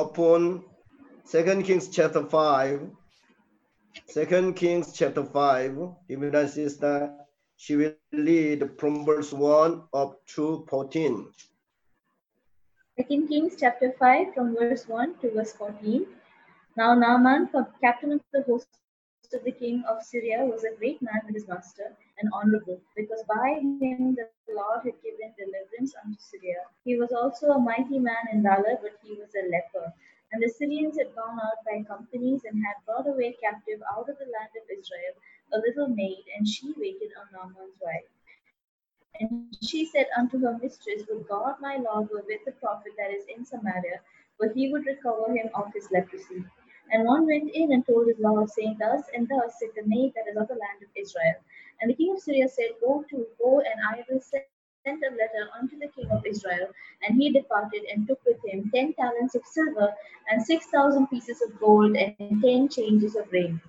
open Second Kings chapter 5. Second Kings chapter 5. Divina sister, she will read from verse 1 up to 14. Second Kings chapter 5 from verse 1 to verse 14. Now Naaman, captain of the host of the king of Syria, was a great man with his master and honorable, because by him the Lord had given deliverance unto Syria. He was also a mighty man in valor, but he was a leper. And the Syrians had gone out by companies and had brought away captive out of the land of Israel a little maid, and she waited on Naaman's wife. And she said unto her mistress, Would God my Lord were with the prophet that is in Samaria, for he would recover him of his leprosy. And one went in and told his Lord, saying, Thus and thus said the maid that is of the land of Israel. And the king of Syria said, Go to, go, and I will send a letter unto the king of Israel, and he departed and took with him ten talents of silver and six thousand pieces of gold and ten changes of raiment.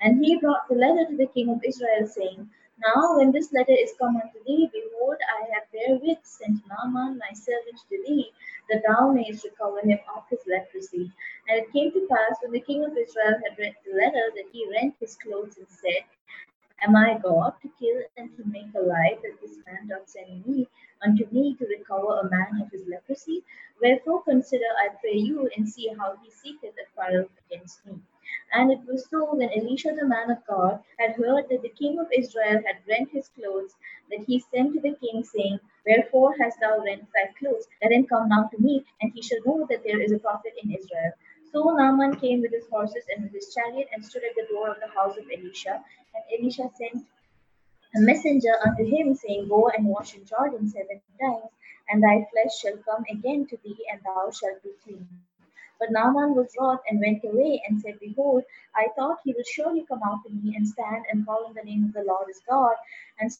And he brought the letter to the king of Israel, saying, Now when this letter is come unto thee, behold, I have therewith sent Naaman my servant to thee, that thou mayest recover him of his leprosy. And it came to pass, when the king of Israel had read the letter, that he rent his clothes and said, Am I God to kill and to make alive that this man doth send me unto me to recover a man of his leprosy? Wherefore consider, I pray you, and see how he seeketh a quarrel against me. And it was so when Elisha the man of God had heard that the king of Israel had rent his clothes, that he sent to the king, saying, Wherefore hast thou rent thy clothes? Let him come now to me, and he shall know that there is a prophet in Israel. So Naaman came with his horses and with his chariot and stood at the door of the house of Elisha. And Elisha sent a messenger unto him, saying, Go and wash in Jordan seven times, and thy flesh shall come again to thee, and thou shalt be clean. But Naaman was wroth and went away and said, Behold, I thought he would surely come out to me and stand and call on the name of the Lord his God, and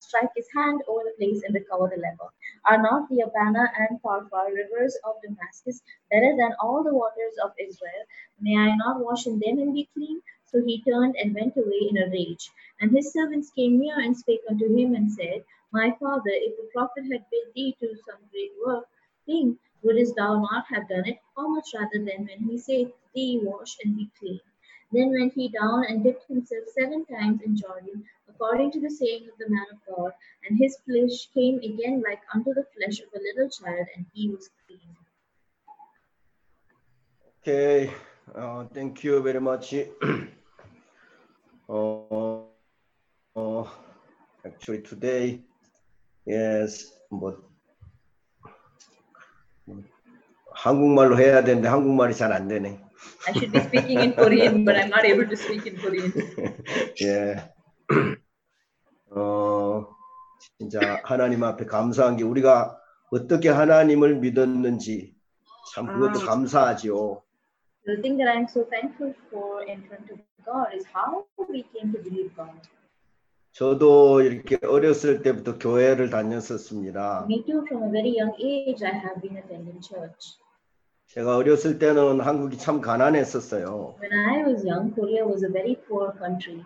strike his hand over the place and recover the leper. Are not the Abana and Pharpar rivers of Damascus better than all the waters of Israel? May I not wash in them and be clean? So he turned and went away in a rage. And his servants came near and spake unto him and said, My father, if the prophet had bid thee to some great work, thing, wouldst thou not have done it? How much rather than when he saith thee, Wash and be clean? Then went he down and dipped himself seven times in Jordan, according to the saying of the man of God, and his flesh came again like unto the flesh of a little child, and he was clean. Okay, uh, thank you very much. uh, uh, actually, today, yes, 뭐 한국말로 해야 되는데 한국말이 잘 안 되네. I should be speaking in Korean, but I'm not able to speak in Korean. 예. 어, 진짜 하나님 앞에 감사한 게 우리가 어떻게 하나님을 믿었는지 참 그것도 아. 감사하지요. The thing that I'm so thankful for in front of God is how we came to believe God. 저도 이렇게 어렸을 때부터 교회를 다녔었습니다. Me too, from a very young age, I have been attending church. 제가 어렸을 때는 한국이 참 가난했었어요. When I was young, Korea was a very poor country.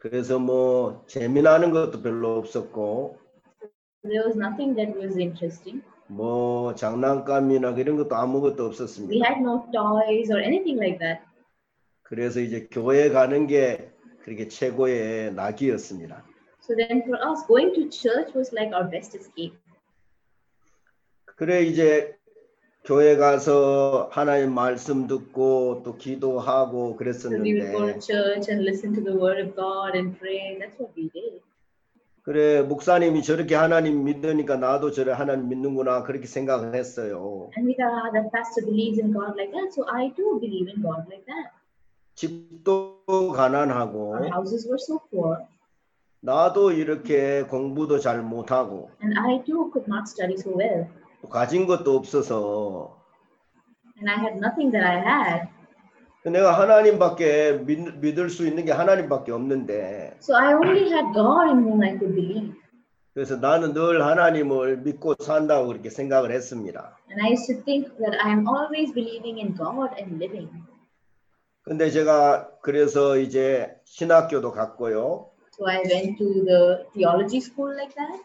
그래서 뭐 재미나는 것도 별로 없었고 There was nothing that was interesting. 뭐 장난감이나 이런 것도 아무것도 We 없었습니다. had no toys or anything like that. 그래서 이제 교회 가는 게 그렇게 최고의 낙이었습니다. So then for us, going to church was like our best escape. 그래 이제 교회 가서 하나님 말씀 듣고 또 기도하고 그랬었는데. 그래 목사님이 저렇게 하나님 믿으니까 나도 저래 하나님 믿는구나 그렇게 생각을 했어요. And we thought, ah, that pastor believes in God like that. So I too believe in God like that. 집도 가난하고 houses were so poor. 나도 이렇게 공부도 잘 못하고 And I too could not study so well. 또 가진 것도 없어서 And I had nothing that I had. 내가 하나님밖에 믿, 믿을 수 있는 게 하나님밖에 없는데 So I only had God in whom I could believe. 그래서 나는 늘 하나님을 믿고 산다고 그렇게 생각을 했습니다. And I used to think that I am always believing in God and living. 근데 제가 그래서 이제 신학교도 갔고요. So I went to the theology school like that.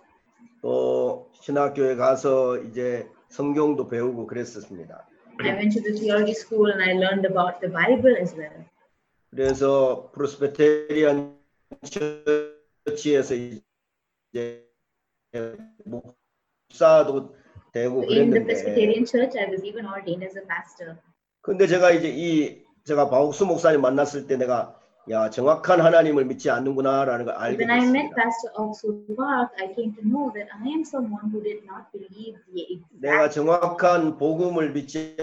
또 신학교에 가서 이제 성경도 배우고 그랬었습니다. I went to the theology school and I learned about the Bible as well. 그래서 프로스페테리안 처치에서 이제 목사도 되고 그랬는데 Presbyterian church, I was even ordained as a pastor. 근데 제가 이제 이 제가 바옥수 목사님 만났을 때 내가 야 정확한 하나님을 믿지 않는구나라는 걸 알게 When I met 됐습니다. Pastor Oxford I came to know that I am someone who did not believe the 내가 exact. 정확한 복음을 믿지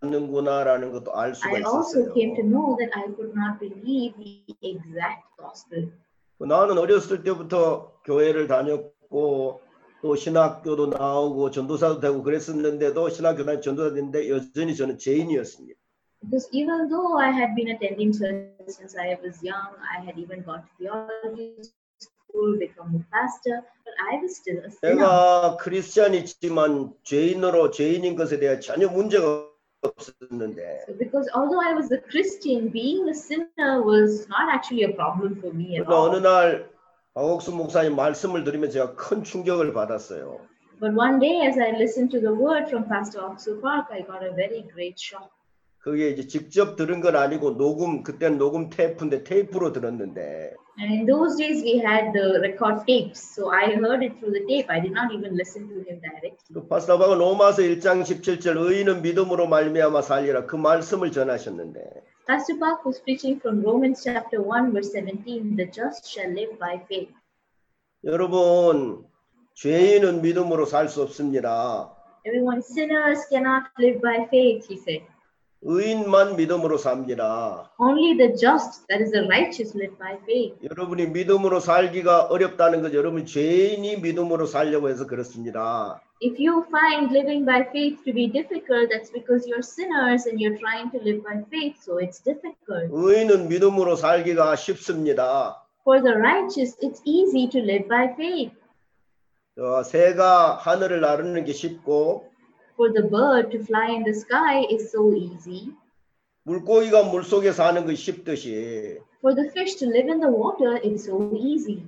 않는구나라는 것도 알 수가 I also 있었어요. came to know that I could not believe the exact gospel. 나는 어렸을 때부터 교회를 다녔고 또 신학교도 나오고 전도사도 되고 그랬었는데도 신학교 다니 전도사 됐는데 여전히 저는 죄인이었습니다. Because even though I had been attending church since I was young, I had even gone to theology school, become a pastor, but I was still a sinner. 내가 크리스찬이지만 죄인으로 죄인인 것에 대해 전혀 문제가 없었는데 So because although I was a Christian, being a sinner was not actually a problem for me at 그러나 어느 all. 날 박옥수 목사님 말씀을 들으면 제가 큰 충격을 받았어요. But one day, as I listened to the word from Pastor Oxu Park, I got a very great shock. 그게 이제 직접 들은 건 아니고 녹음 그때는 녹음 테이프인데 테이프로 들었는데 And in those days, we had the record tapes. So I heard it through the tape. I did not even listen to him directly. 그 파스타바가 로마서 1장 17절 의인은 믿음으로 말미암아 살리라 그 말씀을 전하셨는데 Pastor Park was preaching from Romans chapter 1, verse 17 the just shall live by faith. 여러분 죄인은 믿음으로 살 수 없습니다. Everyone, sinners cannot live by faith, he said. 의인만 믿음으로 삽니다. Only the just, that is the righteous, live by faith. 여러분이 믿음으로 살기가 어렵다는 것 여러분 죄인이 믿음으로 살려고 해서 그렇습니다. If you find living by faith to be difficult, that's because you're sinners and you're trying to live by faith, so it's difficult. 의인은 믿음으로 살기가 쉽습니다. For the righteous, it's easy to live by faith. 어, 새가 하늘을 나르는 게 쉽고 For the bird to fly in the sky is so easy. 물고기가 물 속에 사는 것이 쉽듯이 For the fish to live in the water, it's so easy.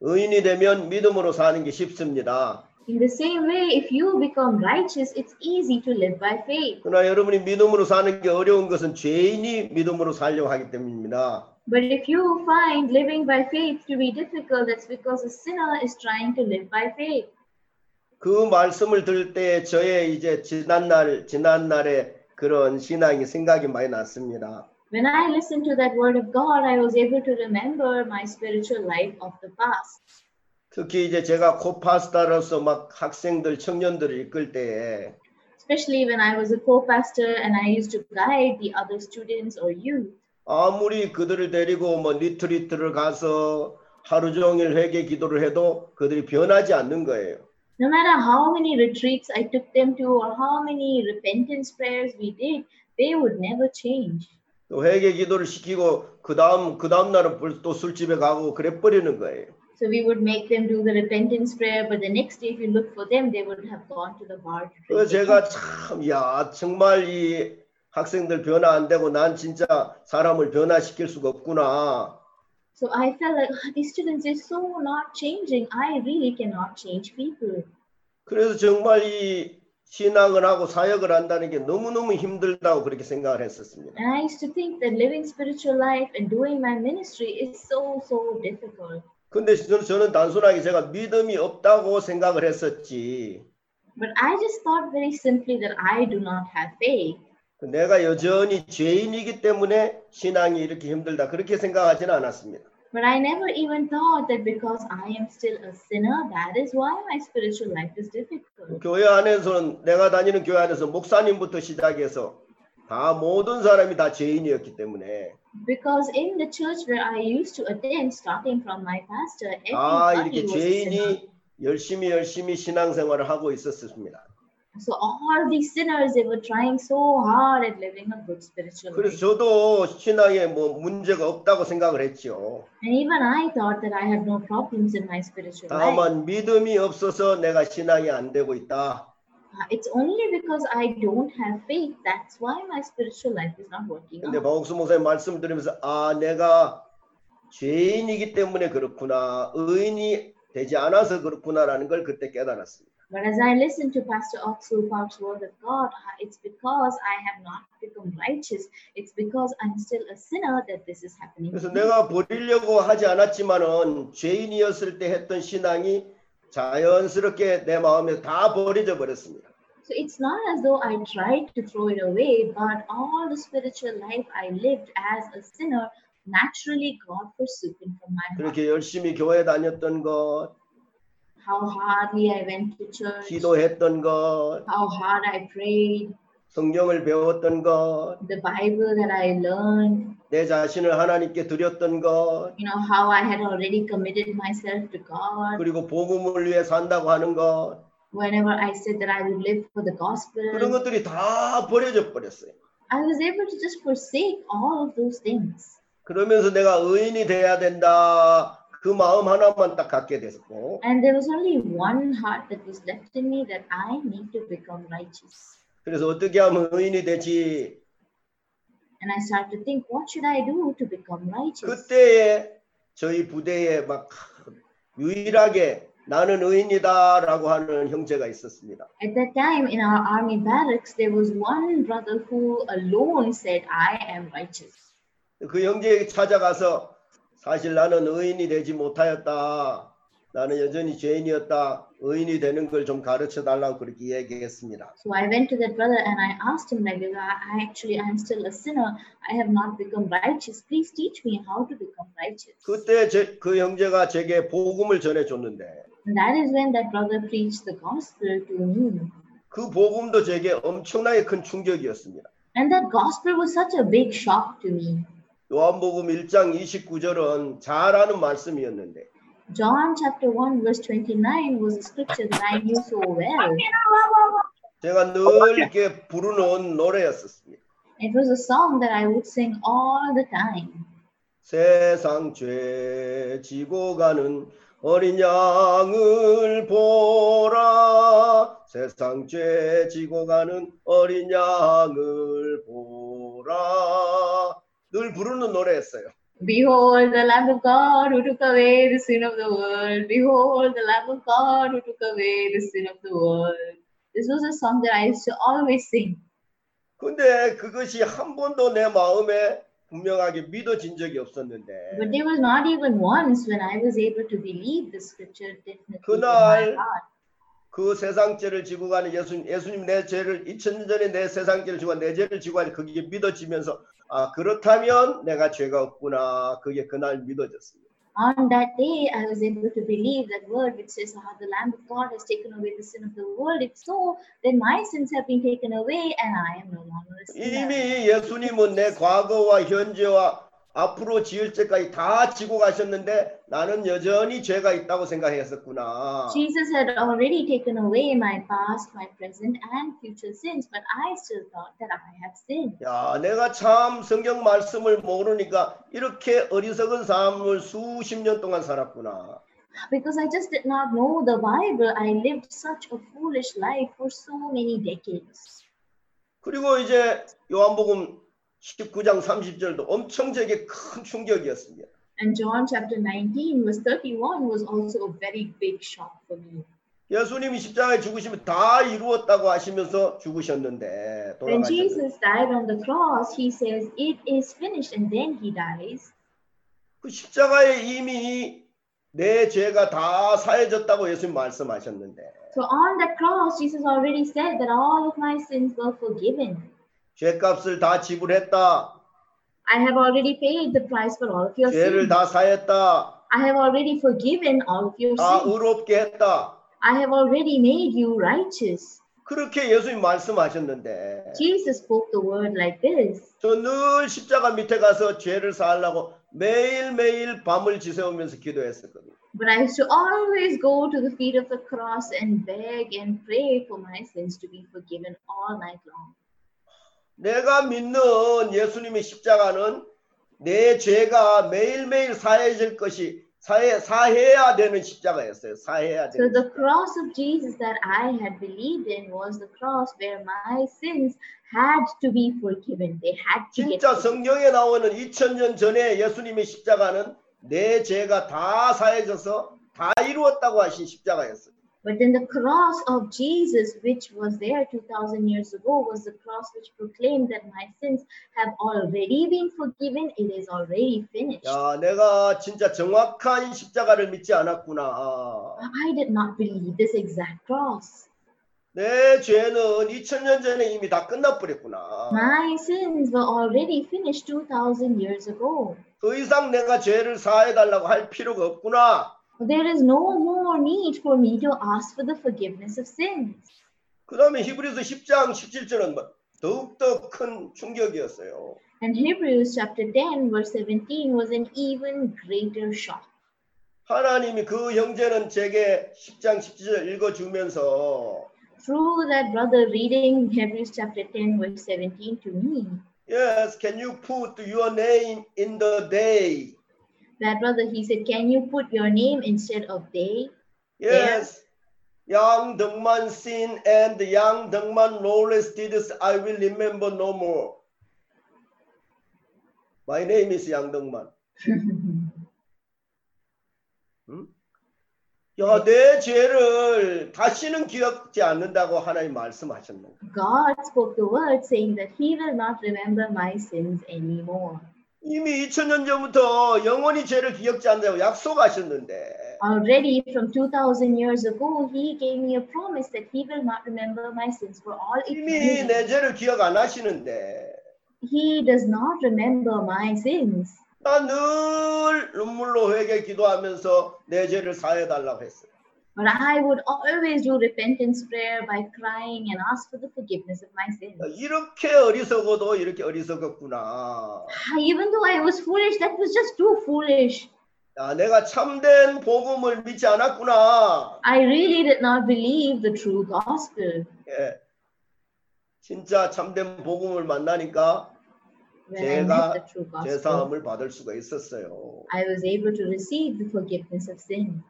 의인이 되면 믿음으로 사는 게 쉽습니다. In the same way, if you become righteous, it's easy to live by faith. 그러나 여러분이 믿음으로 사는 게 어려운 것은 죄인이 믿음으로 살려고 하기 때문입니다. But if you find living by faith to be difficult, that's because a sinner is trying to live by faith. 그 말씀을 들을 때 저의 이제 지난날 지난날의 그런 신앙이 생각이 많이 났습니다. When I listened to that word of God, I was able to remember my spiritual life of the past. 특히 이제 제가 코파스타로서 막 학생들 청년들을 이끌 때에 Especially when I was a co pastor and I used to guide the other students or youth. 아무리 그들을 데리고 뭐 리트리트를 가서 하루 종일 회개 기도를 해도 그들이 변하지 않는 거예요. No matter how many retreats I took them to or how many repentance prayers we did, they would never change. 또 회개 기도를 시키고 그 다음 그 다음 날은 또 술집에 가고 그래 버리는 거예요. So we would make them do the repentance prayer, but the next day, if you look for them, they would have gone to the bar drink. 제가 참, 야, 정말 이 학생들 변화 안 되고 난 진짜 사람을 변화시킬 수가 없구나. So I felt like "Ah, these students are so not changing. I really cannot change people. 그래서 정말 이 신앙을 하고 사역을 한다는 게 너무너무 힘들다고 그렇게 생각을 했었습니다. And I used to think that living spiritual life and doing my ministry is so, so difficult. 근데 저는, 저는 단순하게 제가 믿음이 없다고 생각을 했었지. But I just thought very simply that I do not have faith. 내가 여전히 죄인이기 때문에 신앙이 이렇게 힘들다. 그렇게 생각하지는 않았습니다. But I never even thought that because I am still a sinner, that is why my spiritual life is difficult. 교회 안에서는 내가 다니는 교회 안에서 목사님부터 시작해서 다 모든 사람이 다 죄인이었기 때문에 Because in the church where I used to attend, starting from my pastor, 다 everybody 이렇게 a sinner. 죄인이 열심히 열심히 신앙생활을 하고 있었습니다. So all these sinners, they were trying so hard at living a good spiritual 그래서 life. 저도 신앙에 뭐 문제가 없다고 생각을 했죠. And even I thought that I had no problems in my spiritual life. 다만 믿음이 없어서 내가 신앙이 안 되고 있다. Uh, It's only because I don't have faith. That's why my spiritual life is not working 근데. 박옥수 목사님 말씀 들으면서 아 내가 죄인이기 때문에 그렇구나 의인이 되지 않아서 그렇구나라는 걸 그때 깨달았습니다. But as I listen to Pastor Otsu Park's word of God, it's because I have not become righteous. It's because I'm still a sinner that this is happening. 그래서 to me. 내가 버리려고 하지 않았지만은 죄인이었을 때 했던 신앙이 자연스럽게 내 마음에 다 버려져 버렸습니다. So it's not as though I tried to throw it away, but all the spiritual life I lived as a sinner naturally got forsaken from my heart. 그렇게 열심히 교회 다녔던 것, How hardly I went to church, 기도했던 것, how hard I prayed, 성경을 배웠던 것, the Bible that I learned, 내 자신을 하나님께 드렸던 것, you know, how I had already committed myself to God. 그리고 복음을 위해 산다고 하는 것, Whenever I said that I would live for the 그런 gospel, 것들이 다 버려져 버렸어요. I was able to just forsake all of those things. 그러면서 내가 의인이 돼야 된다. 그 마음 하나만 딱 갖게 됐고, And there was only one heart that was left in me that I need to become righteous. 그래서 어떻게 하면 의인이 되지? And I started to think, what should I do to become righteous? 그때에 저희 부대에 막 유일하게 나는 의인이다라고 하는 형제가 있었습니다. At that time in our army barracks, there was one brother who alone said, I am righteous. 그 형제에게 찾아가서 사실 나는 의인이 되지 못하였다. 나는 여전히 죄인이었다. 의인이 되는 걸 좀 가르쳐 달라고 그렇게 얘기했습니다. So I went to that brother and I asked him, like, I actually I'm still a sinner. I have not become righteous. Please teach me how to become righteous. 그때 제, 그 형제가 제게 복음을 전해 줬는데 And that is when that brother preached the gospel to me. 그 복음도 제게 엄청나게 큰 충격이었습니다. And that gospel was such a big shock to me. 요한복음 1장 29절은 잘 아는 말씀이었는데 John chapter 1, verse 29 was a scripture that I knew so well. 제가 늘 이렇게 부르는 노래였었습니다. It was a song that I would sing all the time. 세상 죄 지고 가는 어린 양을 보라 세상 죄 지고 가는 어린 양을 보라 늘 부르는 노래였어요. Behold the Lamb of God who took away the sin of the world. Behold the Lamb of God who took away the sin of the world. This was a song that I used to always sing. 근데 그것이 한 번도 내 마음에 분명하게 믿어진 적이 없었는데 But there was not even once when I was able to believe the scripture definitely in my 그날 heart. 그 세상 죄를 지고 가는 예수님, 예수님 내 죄를 2000년 전에 내 세상 죄를 지고 내 죄를 지고 가는 그게 믿어지면서 아 그렇다면 내가 죄가 없구나 그게 그날 믿어졌습니다. On that day, I was able to believe that word which says, "Ah, the Lamb of God has taken away the sin of the world." If so, then my sins have been taken away, and I am no longer a sinner. 이미 예수님은 내 과거와 현재와 앞으로 지을 죄까지 다 지고 가셨는데 나는 여전히 죄가 있다고 생각했었구나. Jesus had already taken away my past, my present, and future sins, but I still thought that I have sinned. 야, 내가 참 성경 말씀을 모르니까 이렇게 어리석은 삶을 수십 년 동안 살았구나. Because I just did not know the Bible, I lived such a foolish life for so many decades. 그리고 이제 요한복음 19장 30절도 엄청 제게 큰 충격이었습니다. And John chapter 19, verse 31 was also a very big shock for me. 예수님이 십자가에 죽으시면 다 이루었다고 하시면서 죽으셨는데 When Jesus died on the cross, he says, It is finished, and then he dies. 그 십자가에 이미 내 죄가 다 사해졌다고 예수님 말씀하셨는데 So on that cross, Jesus already said that all of my sins were forgiven. 죄값을 다 지불했다. I have already paid the price for all of your 죄를 sins. 다 사했다. I have already forgiven all of your 다 sins. 의롭게 했다. I have already made you righteous. 그렇게 예수님 말씀하셨는데 Jesus spoke the word like this. 저 늘 십자가 밑에 가서 죄를 사하려고 매일매일 밤을 지새우면서 기도했었거든요. But I used to always go to the feet of the cross and beg and pray for my sins to be forgiven all night long. 내가 믿는 예수님의 십자가는 내 죄가 매일매일 사해질 것이 사해, 사해야 되는 십자가였어요. 사해야 So 되는 the 십자가. cross of Jesus that I had believed in was the cross where my sins had to be forgiven. They had to get 진짜. 성경에 나오는 2000년 전에 예수님의 십자가는 내 죄가 다 사해져서 다 이루었다고 하신 십자가였어요. But then the cross of Jesus, which was there 2000 years ago, was the cross which proclaimed that my sins have already been forgiven. It is already finished. 야, 내가 진짜 정확한 십자가를 믿지 않았구나. 아, I did not believe this exact cross. 내 죄는 2000년 전에 이미 다 끝나버렸구나. My sins were already finished 2000 years ago. 더 이상 내가 죄를 사해 달라고 할 필요가 없구나. There is no more need for me to ask for the forgiveness of sins. 그 다음에 히브리서 10장 17절은 뭐 더욱더 큰 충격이었어요. And Hebrews chapter 10, verse 17 was an even greater shock. 하나님이 그 형제는 제게 10장 17절 읽어 주면서 Through that brother reading Hebrews chapter 10, verse 17 to me, Yes, can you put your name in the day? that brother he said, Can you put your name instead of they? Yes. 양등만 sin and 양등만 lawless deeds I will remember no more. My name is 양등만. 야, 내 죄를 다시는 기억지 않는다고 하나님 말씀하셨는 거예요. God spoke the word saying that he will not remember my sins anymore. 이미 2000년 전부터 영원히 죄를 기억지 않는다고 약속하셨는데 Already from 2000 years ago, he gave me a promise that he will not remember my sins for all 이미 eternity. 내 죄를 기억 안 하시는데 He does not remember my sins. 나늘 눈물로 회개 기도하면서 내 죄를 사해 달라고 했어요. But I would always do repentance prayer by crying and ask for the forgiveness of my sins. 이렇게 어리석어도 이렇게 어리석었구나. Even though I was foolish, that was just too foolish. 야, 내가 참된 복음을 믿지 않았구나. I really did not believe the true gospel. 예. 진짜 참된 복음을 만나니까 true 제 사함을 받을 수가 있었어요. I was able to receive the forgiveness of sin.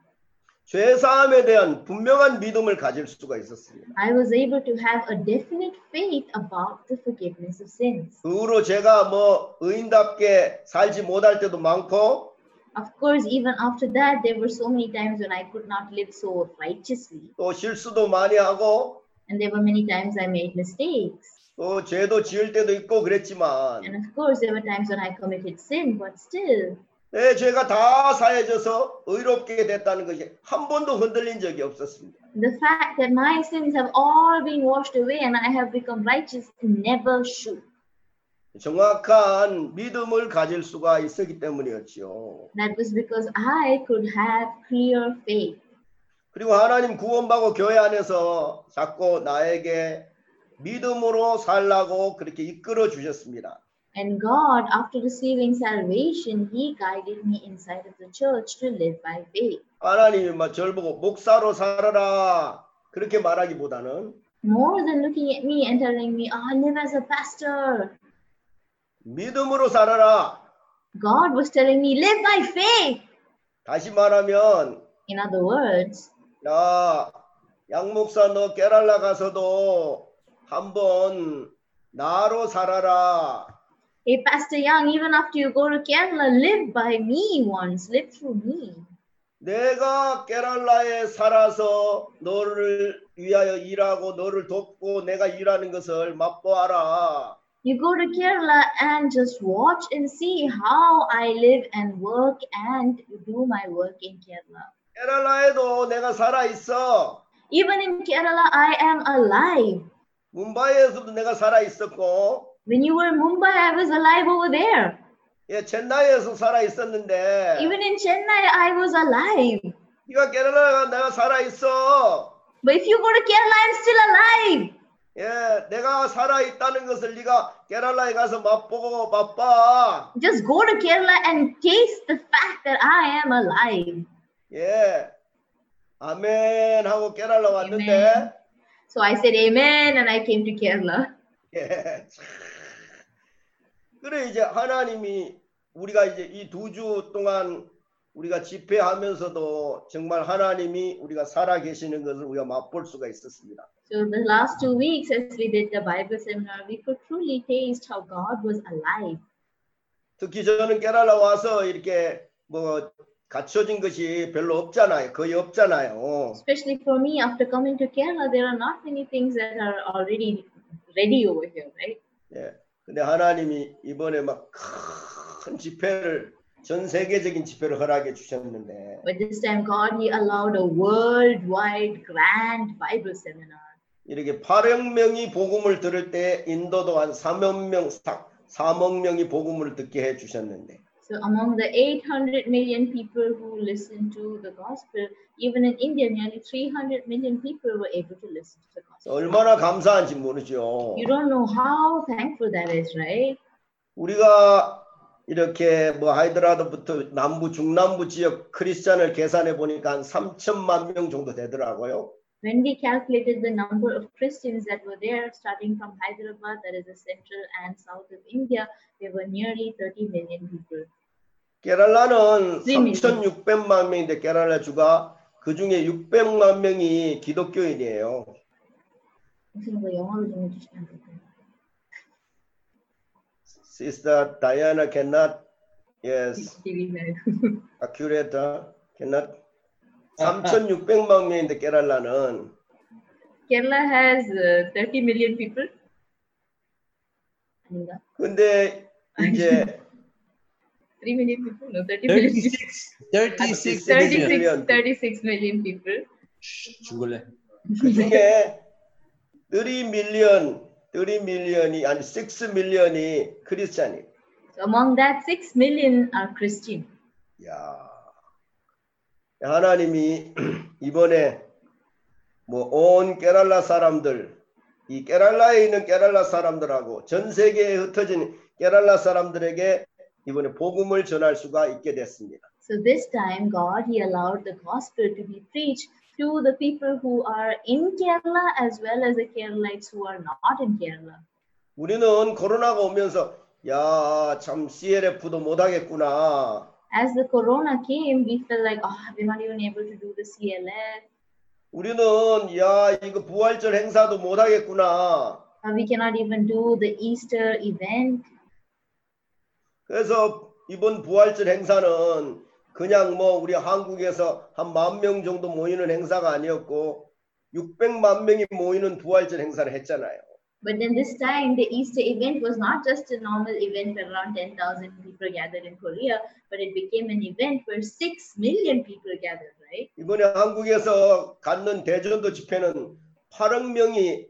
죄 사함에 대한 분명한 믿음을 가질 수가 있었습니다. I was able to have a definite faith about the forgiveness of sins. 그 후로 제가 뭐 의인답게 살지 못할 때도 많고 Of course, even after that, there were so many times when I could not live so righteously. 또 실수도 많이 하고 And there were many times I made mistakes. 또 죄도 지을 때도 있고 그랬지만 And of course, there were times when I committed sin, but still, 내 죄가 다 사해져서 의롭게 됐다는 것이 한 번도 흔들린 적이 없었습니다. the fact that my sins have all been washed away and I have become righteous never shook. 정확한 믿음을 가질 수가 있었기 때문이었지요. That was because I could have clear faith. 그리고 하나님 구원받고 교회 안에서 자꾸 나에게 믿음으로 살라고 그렇게 이끌어 주셨습니다. And God, after receiving salvation, He guided me inside of the church to live by faith. 하나님이 막 저를 보고 목사로 살아라 그렇게 말하기보다는 More than looking at me and telling me, oh, live as a pastor, 믿음으로 살아라. God was telling me, live by faith. 다시 말하면 In other words, 야, 양 목사 너 깨랄라 가서도 한번 나로 살아라. Hey, Pastor Young, even after you go to Kerala, live by me once, live through me. 내가 깨랄라에 살아서 너를 위하여 일하고 너를 돕고 내가 일하는 것을 맛보아라. You go to Kerala and just watch and see how I live and work and do my work in Kerala. 깨랄라에도 내가 살아 있어. Even in Kerala, I am alive. 뭄바이에서도 내가 살아 있었고, When you were in Mumbai, I was alive over there. 예, 첸나이에서 살아 있었는데, Even in Chennai, I was alive. 네가 깨랄라가 내가 살아 있어. But if you go to Kerala, I'm still alive. 예, 내가 살아 있다는 것을 네가 깨랄라에 가서 맛보고 맛봐. Just go to Kerala and taste the fact that I am alive. 예, 아멘 하고 깨랄라 왔는데, Amen. So I said amen and I came to Kerala. 예. 그래 이제 하나님이 우리가 이제 이 두 주 동안 우리가 집회하면서도 정말 하나님이 우리가 살아 계시는 것을 우리가 맛볼 수가 있었습니다. So the last two weeks, as we did the Bible seminar, we could truly taste how God was alive. 특히 저는 깨랄라 와서 이렇게 뭐 갖춰진 것이 별로 없잖아요. 거의 없잖아요. Especially for me, after coming to Kerala, there are not many things that are already ready over here, right? 예. 근데 하나님이 이번에 막 큰 집회를 전 세계적인 집회를 허락해 주셨는데 But this time, God, He allowed a worldwide grand Bible seminar. 이렇게 8억 명이 복음을 들을 때 인도도 한 3억 명, 3억 명이 복음을 듣게 해 주셨는데 So, among the 800 million people who listen to the gospel, even in India, nearly 300 million people were able to listen to the gospel. 얼마나 감사한지 모르죠. You don't know how thankful that is, right? 우리가 이렇게 뭐 하이드라드부터 남부 중남부 지역 크리스찬을 계산해 보니까 한 3천만 명 정도 되더라고요. When we calculated the number of Christians that were there, starting from Hyderabad, that is the central and south of India, there were nearly 30 million people. 케랄라는 네, 네. 3,600만 명인데 케랄라 주가 그 중에 600만 명이 기독교인이에요. 무슨 거 영어로 좀 해주시면 될까요? Sister Diana cannot yes accurate uh, cannot 3,600만 명인데 케랄라는 Kerala has uh, 30 million people. 아닌가? 근데 이제 3 million people? No, 30 million people. 36, 36 36 million. 36, 36 million people. 쉿, 죽을래. 그 중에 30 million 30 million이 아니 6 million이 크리스찬이 So among that, 6 million are Christian. 야 하나님이 이번에 뭐온 케랄라 사람들 이 케랄라에 있는 케랄라 사람들하고 전 세계에 흩어진 케랄라 사람들에게 이번에 복음을 전할 수가 있게 됐습니다. So this time, God, He allowed the gospel to be preached to the people who are in Kerala as well as the Keralites who are not in Kerala. 우리는 코로나가 오면서 야 참 CLF도 못 하겠구나. As the corona came, we felt like, oh, we're not even able to do the CLF. 우리는 야 이거 부활절 행사도 못 하겠구나. Uh, we cannot even do the Easter event. 그래서 이번 부활절 행사는 그냥 뭐 우리 한국에서 한 만 명 정도 모이는 행사가 아니었고 600만 명이 모이는 부활절 행사를 했잖아요. But then this time, the Easter event was not just a normal event where around 10,000 people gathered in Korea, but it became an event where 6 million people gathered, right? 이번에 한국에서 갖는 대전도 집회는 8억 명이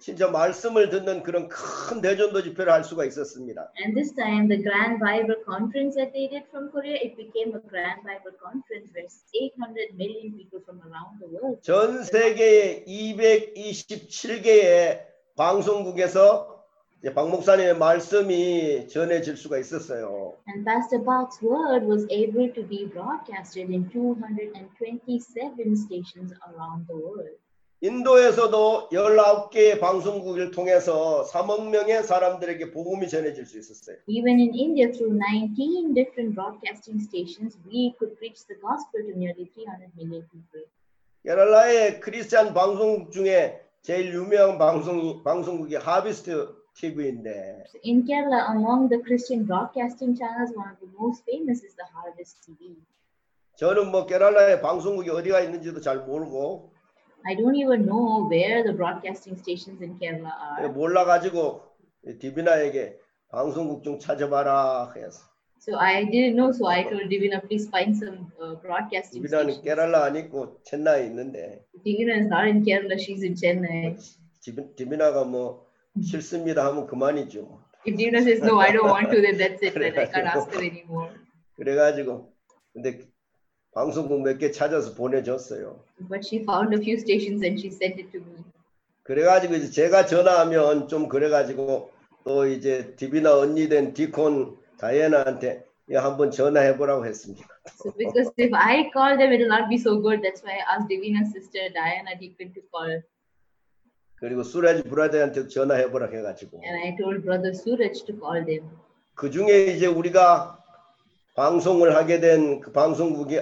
진짜 말씀을 듣는 그런 큰 대전도 집회를 할 수가 있었습니다. And this time, the Grand Bible Conference that they did from Korea, it became a Grand Bible Conference where 800 million people from around the world. 전 세계의 227개의 방송국에서 이제 박 목사님의 말씀이 전해질 수가 있었어요. And Pastor Bach's word was able to be broadcasted in 227 stations around the world. 인도에서도 19개의 방송국을 통해서 3억 명의 사람들에게 복음이 전해질 수 있었어요. Even in India, through 19 different broadcasting stations, we could preach the gospel to nearly 300 million people. 케랄라의 크리스찬 방송국 중에 제일 유명한 방송 방송국이 하비스트 TV인데 in Kerala, among the Christian broadcasting channels, one of the most famous is the Harvest TV. 저는 뭐 케랄라의 방송국이 어디가 있는지도 잘 모르고 I don't even know where the broadcasting stations in Kerala are. 몰라가지고 디비나에게 방송국 좀 찾아봐라 해서 So I didn't know, so I told Divina, please find some uh, broadcasting 디비나는 stations. 케랄라 아니고 첸나에 있는데 Divina is not in Kerala, she's in Chennai. 디비- 디비나가 뭐 싫습니다 하면 그만이죠. 뭐. If Divina says, no, I don't want to, then that's it, then I can't ask her anymore. 그래가지고 근데 방송국 몇 개 찾아서 보내줬어요. But she found a few stations and she sent it to me. 그래가지고 이제 제가 전화하면 좀 그래가지고 또 이제 디비나 언니 된 디콘 다이애나한테 한번 전화해보라고 했습니다. So because if I call them, it will not be so good. That's why I asked Divina's sister Diana Deacon to call. 그리고 수라지 브라더한테 전화해보라 해가지고 And I told brother Suraj to call them. 그 중에 이제 우리가 방송을 하게 된 그 방송국이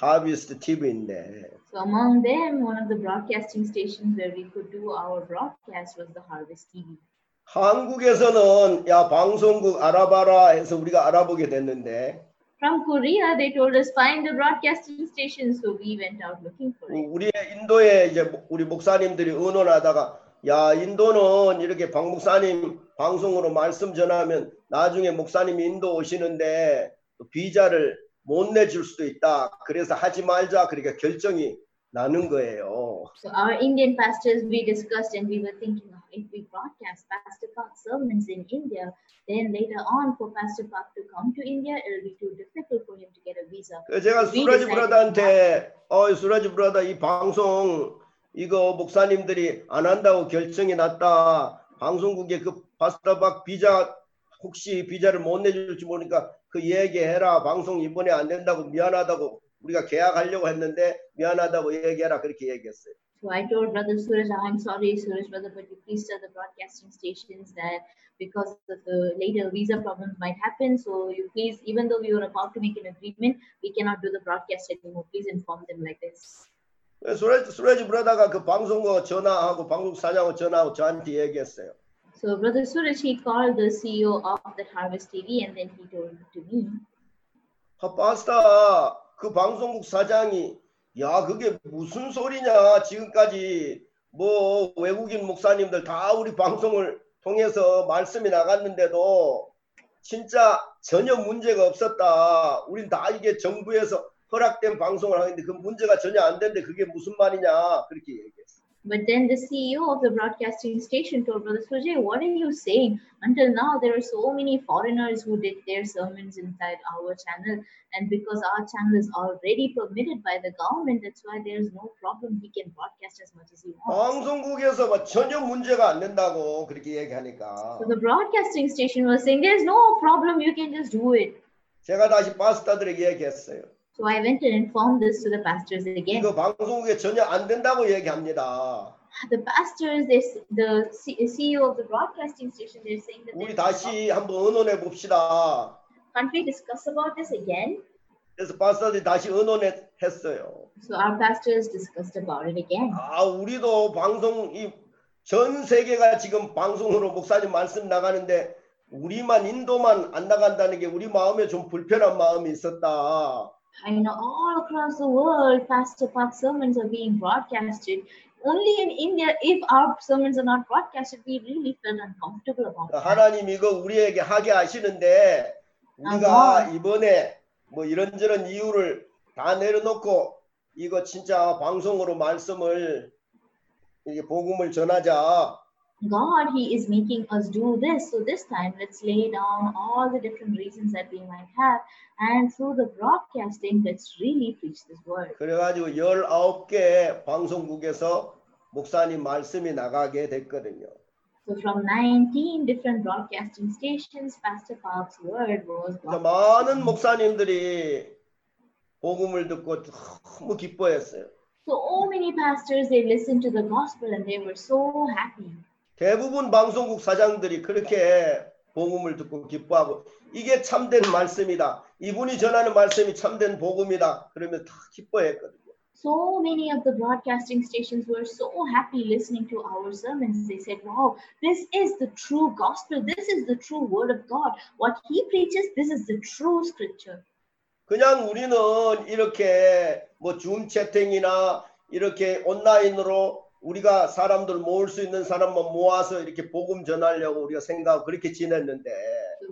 하비스트 TV인데 So among them, one of the broadcasting stations where we could do our broadcast was the Harvest TV. 한국에서는 야 방송국 알아봐라 해서 우리가 알아보게 됐는데 From Korea, they told us find a broadcasting station, so we went out looking for it. 우리 인도에 이제 목- 우리 목사님들이 의논하다가 야 인도는 이렇게 박 목사님 방송으로 말씀 전하면 나중에 목사님이 인도 오시는데 또 비자를 못 내줄 수도 있다. 그래서 하지 말자. 그러니까 결정이 나는 거예요. So our Indian pastors, we discussed and we were thinking, oh, if we broadcast Pastor Park's sermons in India, then later on for Pastor Park to come to India, it'll be too difficult for him to get a visa. 제가 수라지 브라더한테 어 수라지 브라더 이 방송 이거 목사님들이 안 한다고 결정이 났다. 방송국에 그 파스타 박 비자 혹시 비자를 못 내줄지 모르니까 그 얘기해라. 방송 이번에 안 된다고 미안하다고 우리가 계약하려고 했는데 미안하다고 얘기해라 그렇게 얘기했어요. So I told Brother Suraj, I'm sorry, Suraj brother, but you please tell the broadcasting stations that because of the later visa problems might happen. So you please, even though we were about to make an agreement, we cannot do the broadcast anymore. Please inform them like this. 수라지 수라지 브라더가 그 방송국 전화하고 방송 사장하고 전화하고 저한테 얘기했어요. So Brother Suraj, he called the CEO of the Harvest TV and then he told to me, 아, 파스타 그 방송국 사장이 야 그게 무슨 소리냐 지금까지 뭐 외국인 목사님들 다 우리 방송을 통해서 말씀이 나갔는데도 진짜 전혀 문제가 없었다. 우린 다 이게 정부에서 허락된 방송을 하는데 그 문제가 전혀 안 되는데 그게 무슨 말이냐 그렇게 얘기했어. But then the CEO of the broadcasting station told Brother Sujay, What are you saying? Until now, there are so many foreigners who did their sermons inside our channel. And because our channel is already permitted by the government, that's why there's no problem. He can broadcast as much as he wants. 방송국에서 뭐 전혀 문제가 안 된다고 그렇게 얘기하니까 So the broadcasting station was saying, There's no problem. You can just do it. 제가 다시 파스타들에게 얘기했어요. So I went and informed this to the pastors again. 이거 방송국에 전혀 안 된다고 얘기합니다. The pastors, the CEO of the broadcasting station, they're saying that 우리 다시 한번 의논해 봅시다. Can't we discuss about this again? 그래서 파스터들이 다시 의논했어요. So our pastors discussed about it again. 아, 우리도 방송 이전 세계가 지금 방송으로 목사님 말씀 나가는데 우리만 인도만 안 나간다는 게 우리 마음에 좀 불편한 마음이 있었다. I know all across the world, Pastor Park sermons are being broadcasted. Only in India, if our sermons are not broadcasted, we really felt uncomfortable about that. 하나님 이거 우리에게 하게 하시는데 우리가. 이번에 뭐 이런저런 이유를 다 내려놓고 이거 진짜 방송으로 말씀을 이게 복음을 전하자. God, He is making us do this. So this time, let's lay down all the different reasons that we might have, and through the broadcasting, let's really preach this word. 그래가지고 19개 방송국에서 목사님 말씀이 나가게 됐거든요. So from 19 different broadcasting stations, Pastor Park's word was 그래서 broadcast. 많은 목사님들이 복음을 듣고 너무 기뻐했어요. So many pastors they listened to the gospel and they were so happy. 대부분 방송국 사장들이 그렇게 복음을 듣고 기뻐하고 이게 참된 말씀이다. 이분이 전하는 말씀이 참된 복음이다. 그러면 다 기뻐했거든요. So many of the broadcasting stations were so happy listening to our sermons. They said, Wow, this is the true gospel. This is the true word of God. What he preaches, this is the true scripture. 그냥 우리는 이렇게 뭐줌 채팅이나 이렇게 온라인으로 우리가 사람들 모을 수 있는 사람만 모아서 이렇게 복음 전하려고 우리가 생각하고 그렇게 지냈는데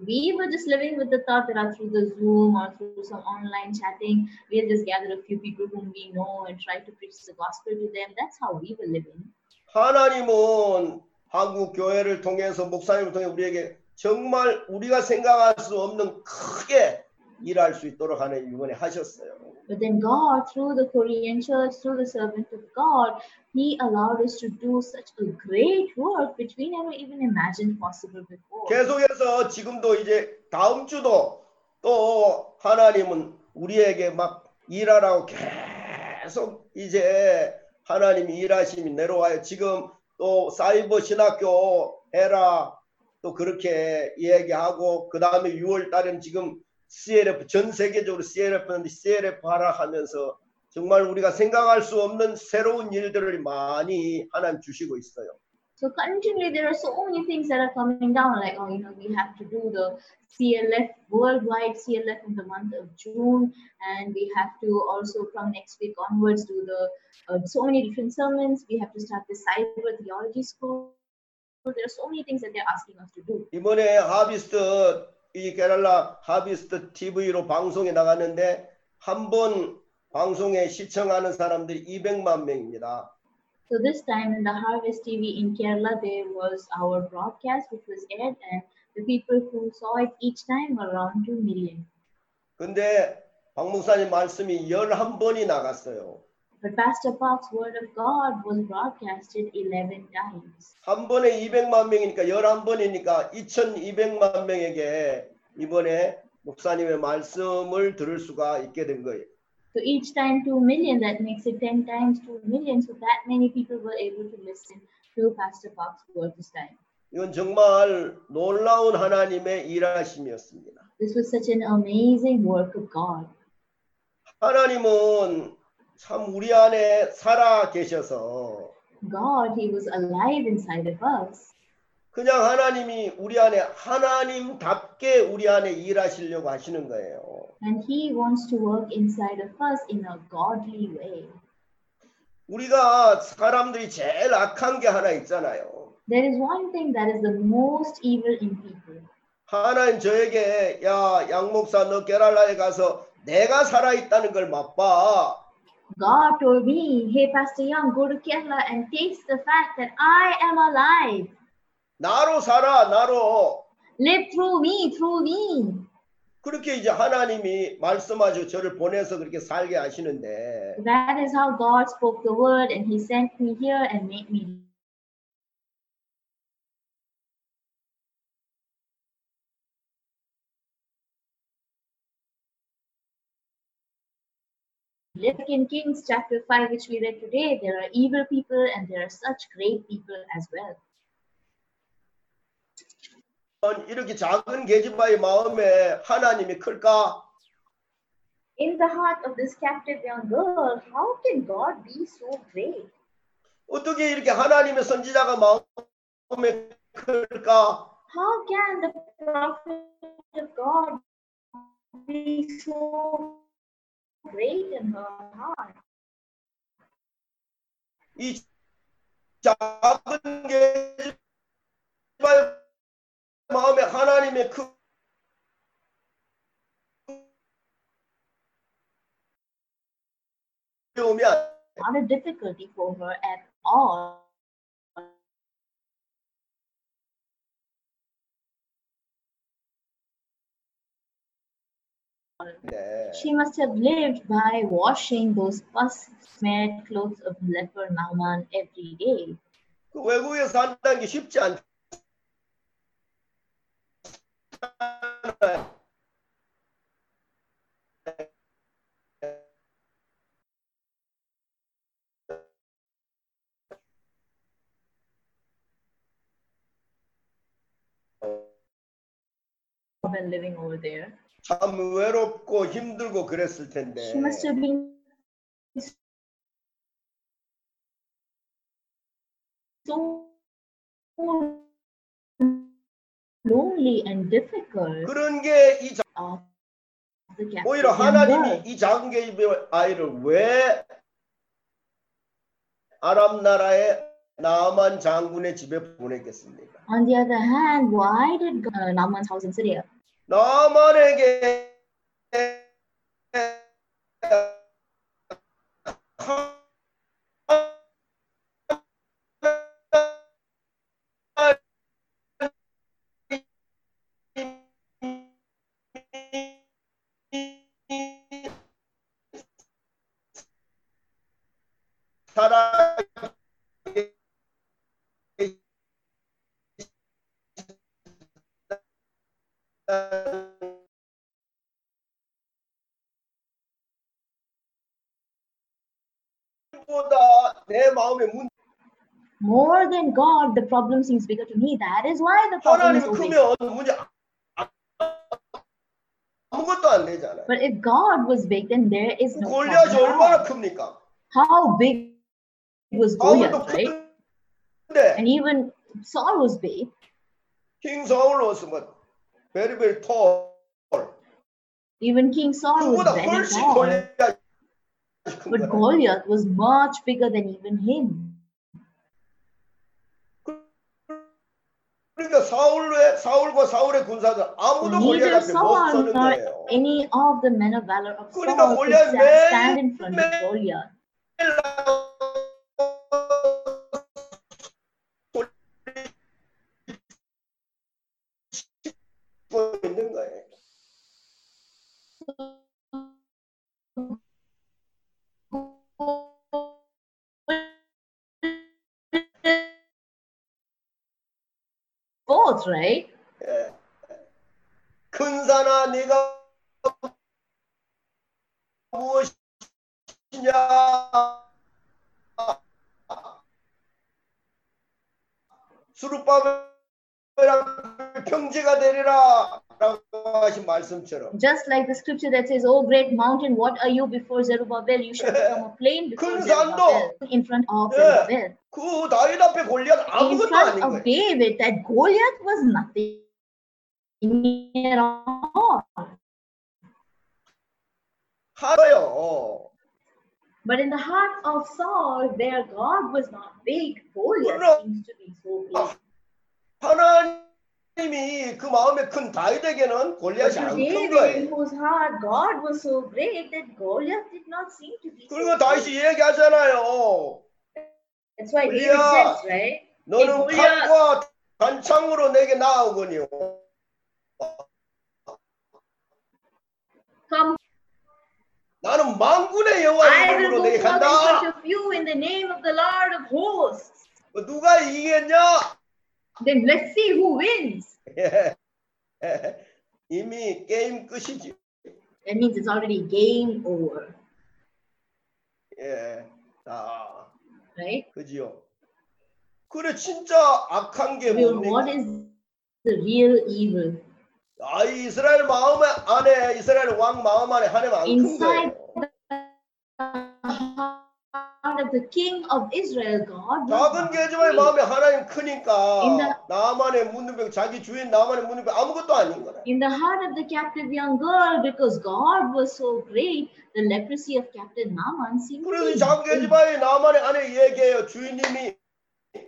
we were just living with the thought that uh, through the Zoom or through some online chatting, we'll just gather a few people whom we know and try to preach the gospel to them. That's how we were living. 하나님은 한국 교회를 통해서 목사님을 통해 우리에게 정말 우리가 생각할 수 없는 크게 일할 수 있도록 하는 이번에 하셨어요. But then God, through the Korean church, through the servant of God, He allowed us to do such a great work which we never even imagined possible before. 계속해서 지금도 이제 다음 주도 또 하나님은 우리에게 막 일하라고 계속 이제 하나님이 일하심이 내려와요. 지금 또 사이버 신학교 해라 또 그렇게 얘기하고 그 다음에 6월 달에는 지금 CLF 전 세계적으로 CLF는데 CLF 하라 하면서 정말 우리가 생각할 수 없는 새로운 일들을 많이 하나님 주시고 있어요. So continually there are so many things that are coming down, like oh, you know, we have to do the CLF worldwide CLF in the month of June, and we have to also from next week onwards do the uh, so many different sermons. We have to start the cyber theology school. So there are so many things that they're asking us to do. 이번에 하비스트 이 케랄라 하비스트 TV로 방송에 나갔는데 한 번 방송에 시청하는 사람들이 200만 명입니다. So this time in the Harvest TV in Kerala, there was our broadcast which was aired, and the people who saw it each time were around 2 million. 근데 박 목사님 말씀이 11번이 나갔어요. But Pastor Park's Word of God was broadcasted 11 times. 한 번에 200만 명이니까 11번이니까 2200만 명에게 이번에 목사님의 말씀을 들을 수가 있게 된 거예요. So each time 2 million, that makes it 10 times 2 million. So that many people were able to listen to Pastor Park's word this time. 이건 정말 놀라운 하나님의 일하심이었습니다. This was such an amazing work of God. 하나님은 참 우리 안에 살아 계셔서 God, He was alive inside of us. 그냥 하나님이 우리 안에 하나님답게 우리 안에 일하시려고 하시는 거예요. And He wants to work inside of us in a godly way. 우리가 사람들이 제일 악한 게 하나 있잖아요. There is one thing that is the most evil in people. 하나님 저에게 야 양목사 너 게랄라에 가서 내가 살아 있다는 걸 맛봐. God told me, Hey, Pastor Young, go to Kerala and taste the fact that I am alive. 나로 살아 나로. Live through me, through me. 그렇게 이제 하나님이 말씀하시고 저를 보내서 그렇게 살게 하시는데 That is how God spoke the word, and He sent me here and made me live. In Kings chapter 5, which we read today, there are evil people and there are such great people as well. 이렇게 작은 계집아의 마음에 하나님이 클까? In the heart of this captive young girl, how can God be so great? 어떻게 이렇게 하나님의 선지자가 마음에 클까? How can the prophet of God be so great in her heart? 이 작은 계집아의 마음에 하나님의 그 오면 Not a difficulty for her at all. 네. She must have lived by washing those pus smeared clothes of leper Naaman every day. 그 외국에 산다는 게 쉽지 않잖아요. When living over there, 참 외롭고 힘들고 그랬을 텐데 she must have been so lonely and difficult. 그런 게이 오히려. 하나님이 이 작은 계집의 아이를 왜 아랍 나라의 나만 장군의 집에 보냈겠습니까? On the other hand, why did uh, Naaman's house in Syria? 나만에게 More than God, the problem seems bigger to me. That is why the problem is 하나님 always. 크면 문제 아- 아무것도 안 되잖아요. But if God was big, then there is no 골리앗이 problem. at 얼마나 all. 큽니까? How big was 아무것도 Goliath, right? 큰데 And even Saul was big, king Saul was what? very very tall. even King Saul was 그보다 very 훨씬 tall, 골리앗이 큰 but 거야. Goliath was much bigger than even him. 그러니까 사울의 사울과 사울의 군사들 아무도 골리앗 Neither 앞에 못 서는 거예요. any of the men of valor of 그러니까 골리앗 in 매일- Right? 예. 큰 산아 네가 무엇이냐 수르바벨이라 평지가 되리라 Just like the scripture that says, Oh great mountain, what are you before Zerubbabel? You shall become a plain before 큰 Zerubbabel. In front of 예. Zerubbabel. 그 다윗 앞에 골리앗 In 아무것도 front 아닌 of 거예요. David, that Goliath was nothing at all. 하요. But in the heart of Saul, their God was not big. Goliath 그럼- seems to be so big. 하나님 이 그 마음에 큰 다윗에게는 골리앗이 안큰 David, in 거예요. whose heart God was so great that Goliath did not seem to be so 그리고 다윗이. 얘기하잖아요. That's why David 골리앗. says, right? 너는. 칼과 단창으로 내게 나오거니요. Come, 나는 만군의 여호와 I will 이름으로 go 내게 forth in 간다. the name of the Lord of hosts. 뭐 누가 이기겠냐? Then let's see who wins. 이미 게임 끝이지. That means it's already game over, 예. 아, right? 그지요. 그래 진짜 악한 게 Well, what 뭡니까? is the real evil? 아, 이 이스라엘 마음 안에 이스라엘 왕 마음 안에 하나님 안큰 Inside 거예요. the of the king of Israel, God was 작은 not 계집의 great. 마음에 하나님 크니까 In the- 나만의 문둥병 자기 주인 나만의 문둥병 아무것도 아닌 거라. In the heart of the captive young girl, because God was so great, the leprosy of captive Naaman seemed to 그래서 be 이 작은 big. 계집아의 나만의 안에 얘기해요. 주인님이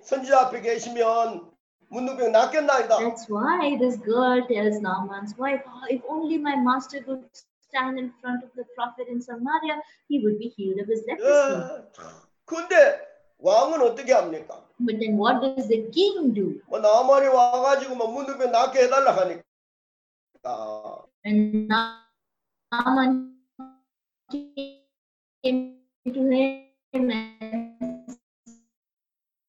선지자 앞에 계시면 문둥병 낫겠나이다. That's why this girl tells Naaman's wife, "Oh, if only my master could stand in front of the prophet in Samaria, he would be healed of his leprosy. 예. 근데 왕은 어떻게 합니까? But then what does the king do? 뭐 나만이 와가지고 뭐 문둥병 낫게 해달라 하니까 And Naaman came to him and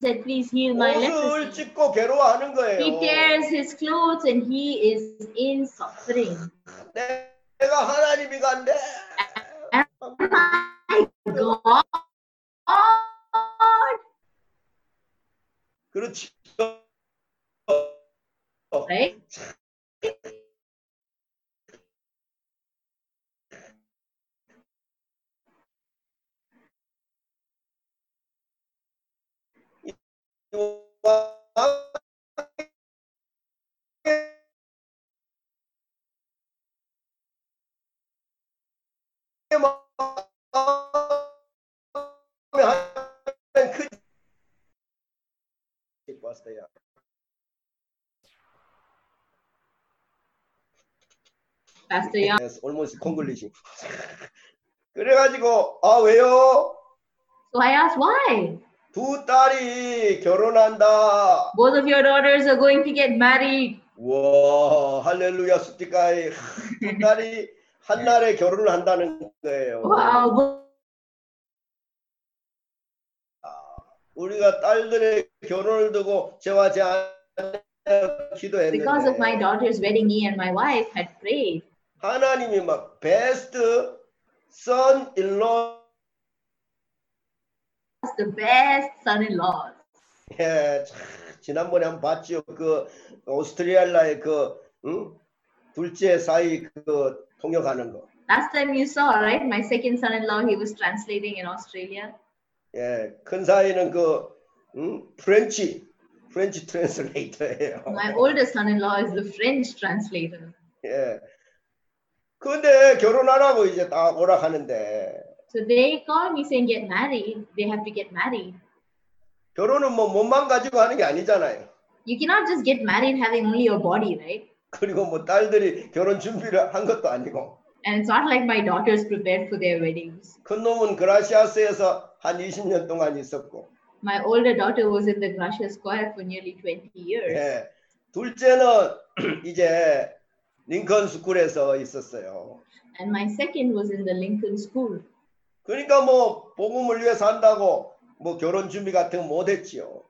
said, Please heal my 옷을 leprosy. 찢고 괴로워하는 He 거예요. tears his clothes and he is in suffering. 내가 하나님이 간대. God, 그렇지. Right? 봤어요. Pastor Young. Yes, almost Congolese. 그래가지고 아 왜요? So I asked, Why? 두 딸이 결혼한다. Both of your daughters are going to get married. 와 할렐루야 스티카이 두 딸이 한 날에 결혼을 한다는 거예요. Wow. 우리가 딸들의 결혼을 두고 저와 제 아내 기도했는데 Because of my daughter's wedding, me and my wife had prayed. 하나님이 막 베스트 son-in-law the best son-in-law. 예, 참, 지난번에 한번 봤죠. 그 오스트리알라의 그 응? 둘째 사이 그 통역하는 거. Last time you saw, right? My second son-in-law, he was translating in Australia. 예, 큰 사이는 그 응? 프렌치, 프렌치 트랜슬레이터예요. My oldest son-in-law is the French translator. 예. 근데 결혼하라고 이제 딱 오락하는데 So they call me saying get married. They have to get married. 결혼은 뭐 몸만 가지고 하는 게 아니잖아요. You cannot just get married having only your body, right? 그리고 뭐 딸들이 결혼 준비를 한 것도 아니고 And it's not like my daughters prepared for their weddings. 큰 놈은 그라시아스에서 한 20년 동안 있었고 My older daughter was in the Gracia Square for nearly 20 years. 예. 둘째는 이제 링컨 스쿨에서 있었어요. And my second was in the Lincoln School. 그러니까 뭐 복음을 위해서 한다고 뭐 결혼 준비 같은 거 못했지요.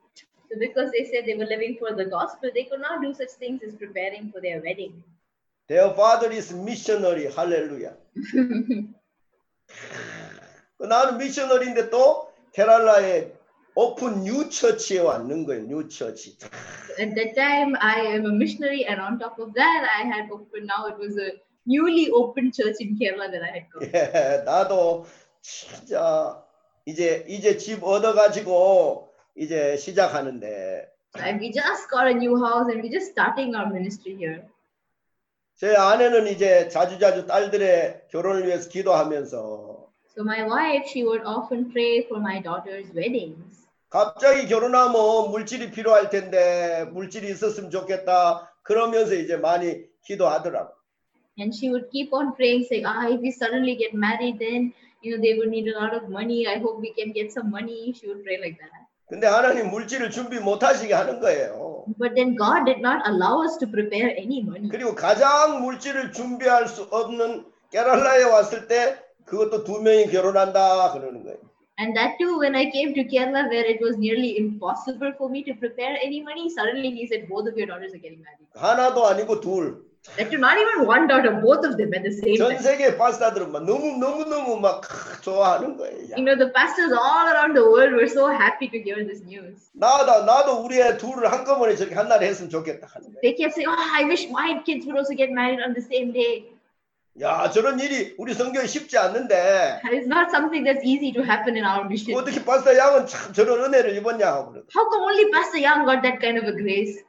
So because they said they were living for the gospel, they could not do such things as preparing for their wedding. Their father is missionary. 할렐루야. 나는 미셔너리인데 또 케랄라의 오픈 뉴 처치에 왔는 거예요. 뉴 처치. At that time, I am a missionary, and on top of that, I had opened. Now it was a newly opened church in Kerala that I had come. 예, 나도 진짜 이제 이제 집 얻어 가지고 이제 시작하는데 and we just got a new house, and we're just starting our ministry here. 제 아내는 이제 자주자주 딸들의 결혼을 위해서 기도하면서 So my wife, she would often pray for my daughter's weddings. 갑자기 결혼하면 물질이 필요할 텐데 물질이 있었으면 좋겠다 그러면서 이제 많이 기도하더라고. And she would keep on praying, saying, Ah, if we suddenly get married, then you know they would need a lot of money. I hope we can get some money. She would pray like that. 근데 하나님 물질을 준비 못 하시게 하는 거예요. But then God did not allow us to prepare any money. 그리고 가장 물질을 준비할 수 없는 케랄라에 왔을 때 그것도 두 명이 결혼한다 그러는 거예요. And that too, when I came to Kerala, where it was nearly impossible for me to prepare any money, suddenly he said, Both of your daughters are getting married. 하나도 아니고 둘. That too, not even one daughter, both of them at the same 전 time. 세계 파스타들은 막 너무 너무 너무 막 좋아하는 거예요. 야, You know, the pastors all around the world were so happy to hear this news. 나도 나도 우리 애 둘을 한꺼번에 저렇게 한 날에 했으면 좋겠다 하는 거예요. They kept saying, Oh, I wish my kids would also get married on the same day. 야 저런 일이 우리 성경에 쉽지 않는데 it's not something that's easy to happen in our mission. 어떻게 파스타 양은 참 저런 은혜를 입었냐 하고. How come only Pastor Young got that kind of a grace?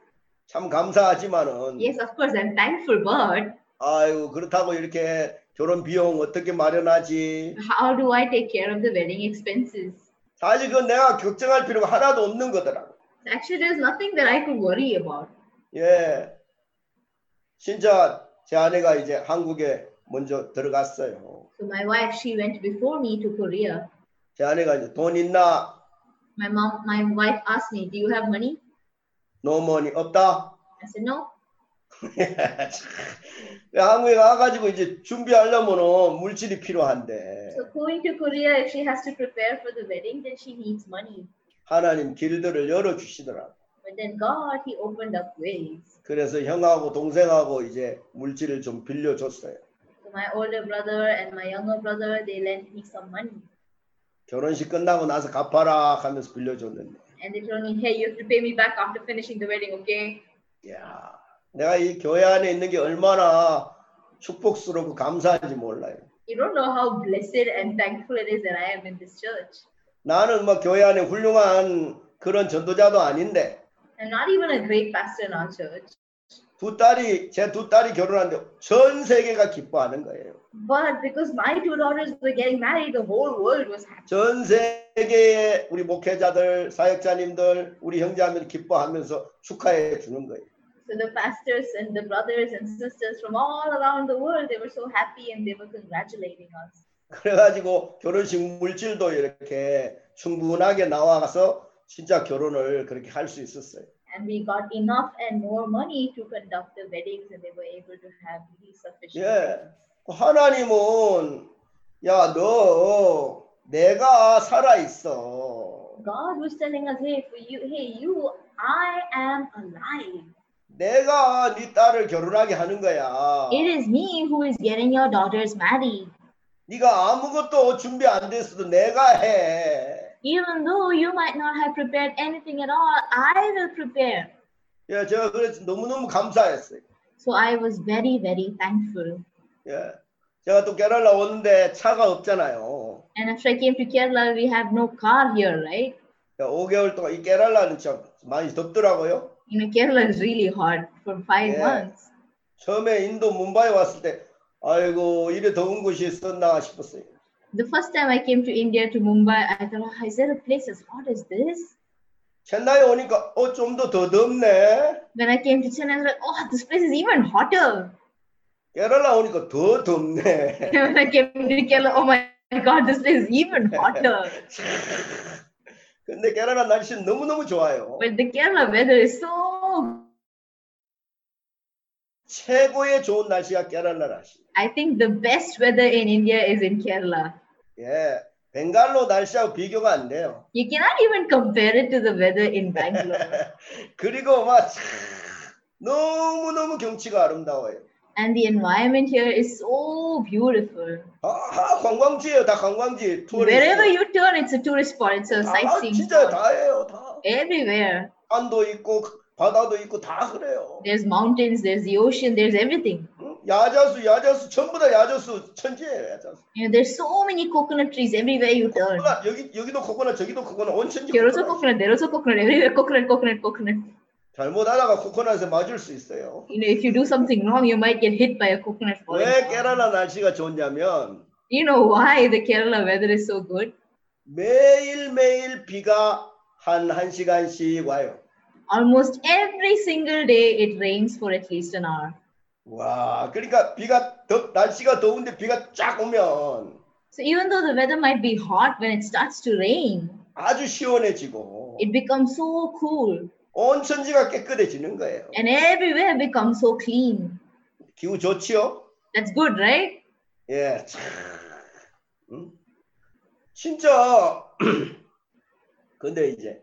참 감사하지만은 Yes, of course, I'm thankful, but 아유 그렇다고 이렇게 결혼 비용 어떻게 마련하지? how do I take care of the wedding expenses? 사실 그건 내가 걱정할 필요가 하나도 없는 거더라고. Actually, there's nothing that I could worry about. 예. 진짜 제 아내가 이제 한국에 먼저 들어갔어요. So my wife, she went before me to Korea. 제 아내가 이제 돈 있나? My mom, my wife asked me, "Do you have money?" 노머니 없다? I said, "No." 한국에 가가지고 이제 준비하려면은 물질이 필요한데 So going to Korea, if she has to prepare for the wedding, then she needs money. 하나님 길들을 열어 주시더라고. But then God, He opened up ways. 그래서 형하고 동생하고 이제 물질을 좀 빌려줬어요. So my older brother and my younger brother, they lent me some money. 결혼식 끝나고 나서 갚아라 하면서 빌려줬는데, And they told me, hey, you have to pay me back after finishing the wedding, okay? 야, 내가 이 교회 안에 있는 게 얼마나 축복스럽고 감사한지 몰라요. You don't know how blessed and thankful it is that I am in this church. 나는 뭐 교회 안에 훌륭한 그런 전도자도 아닌데 I'm not even a great pastor in our church. 두 딸이 제 두 딸이 결혼하는데 전 세계가 기뻐하는 거예요. But because my two daughters were getting married, the whole world was happy. 전 세계의 우리 목회자들, 사역자님들, 우리 형제하면 기뻐하면서 축하해 주는 거예요. So the pastors and the brothers and sisters from all around the world, they were so happy and they were congratulating us. 그래가지고 결혼식 물질도 이렇게 충분하게 나와서 진짜 결혼을 그렇게 할 수 있었어요. And we got enough and more money to conduct the weddings and they were able to have really sufficient. 예. 하나님은 야 너 내가 살아 있어. God was telling us, hey, for you, hey, you, I am alive. 내가 네 딸을 결혼하게 하는 거야. It is me who is getting your daughters married. 네가 아무것도 준비 안 됐어도 내가 해. Even though you might not have prepared anything at all, I will prepare. 예, 제가 그래서 너무너무 감사했어요. So I was very, very thankful. 예. 제가 또 케랄라 오는데 차가 없잖아요. And after I came to Kerala, we have no car here, right? 5개월 동안 이 케랄라는 참 많이 덥더라고요. You know, Kerala is really hot for five Yeah. months. 처음에 인도 뭄바이 왔을 때 아이고 이래 더운 곳이 있었나 싶었어요. The first time I came to India to Mumbai, I thought, oh, is there a place as hot as this? 첸나이 오니까 어좀 더 더 덥네. When I came to Chennai, I was like, oh, this place is even hotter. 케랄라 오니까 더 덥네. when I came to Kerala, oh my God, this is even hotter. 근데 케랄라 날씨는 너무 너무 좋아요. but the Kerala weather is so. 최고의 좋은 날씨가 케랄라 날씨. I think the best weather in India is in Kerala. 예. 벵갈로 날씨하고 비교가 안 돼요. You cannot even compare it to the weather in Bangalore. 그리고 막 참, 너무 너무 경치가 아름다워요. And the environment here is so beautiful. 아, 아, 관광지예요. 다 관광지. Wherever 투어리스트. you turn, it's a tourist spot. It's a 아, sightseeing 진짜 spot. 다 해요. 다. Everywhere. 산도 있고 바다도 있고 다 그래요. There's mountains, there's the ocean, there's everything. 응? 야자수, 야자수 전부 다 야자수 천지예요. 야자수. You know, there's so many coconut trees everywhere you turn. 코코넛 여기 여기도 코코넛 저기도 코코넛 온천지. Also 코코넛. also coconut, everywhere coconut, coconut, coconut. 잘못하다가 코코넛에 맞을 수 있어요. You know, if you do something wrong, you might get hit by a coconut falling. 왜 down. 케라라 날씨가 좋냐면 You know why the Kerala weather is so good? 매일 매일 비가 한 1시간씩 와요. Almost every single day it rains for at least an hour. 와, 그러니까 비가 더, 날씨가 더운데 비가 쫙 오면 So even though the weather might be hot, when it starts to rain, 아주 시원해지고 it becomes so cool 온 천지가 깨끗해지는 거예요. and everywhere becomes so clean. 기후 좋지요? That's good, right? 예. 참. 응? 진짜 근데 이제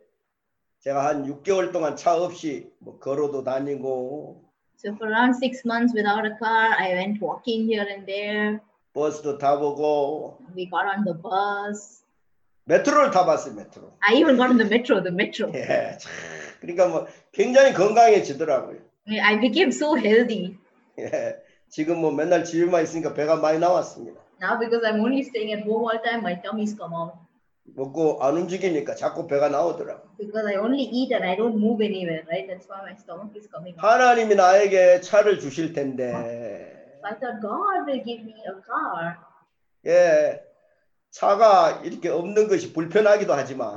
제가 한 6개월 동안 차 없이 뭐 걸어도 다니고 So for around six months without a car, I went walking here and there. 버스도 타보고 We got on the bus. 메트로를 타봤어요 메트로. I even got on the metro, the metro. 예. 참. 그러니까 뭐 굉장히 건강해지더라고요. I became so healthy. 예. 지금 뭐 맨날 집에만 있으니까 배가 많이 나왔습니다. Now because I'm only staying at home all time, my tummy's come out. 먹고 안 움직이니까 자꾸 배가 나오더라고. Because I only eat and I don't move anywhere, right? That's why my stomach is coming out. 하나님이 나에게 차를 주실 텐데, I thought God will give me a car. 예, 차가 이렇게 없는 것이 불편하기도 하지만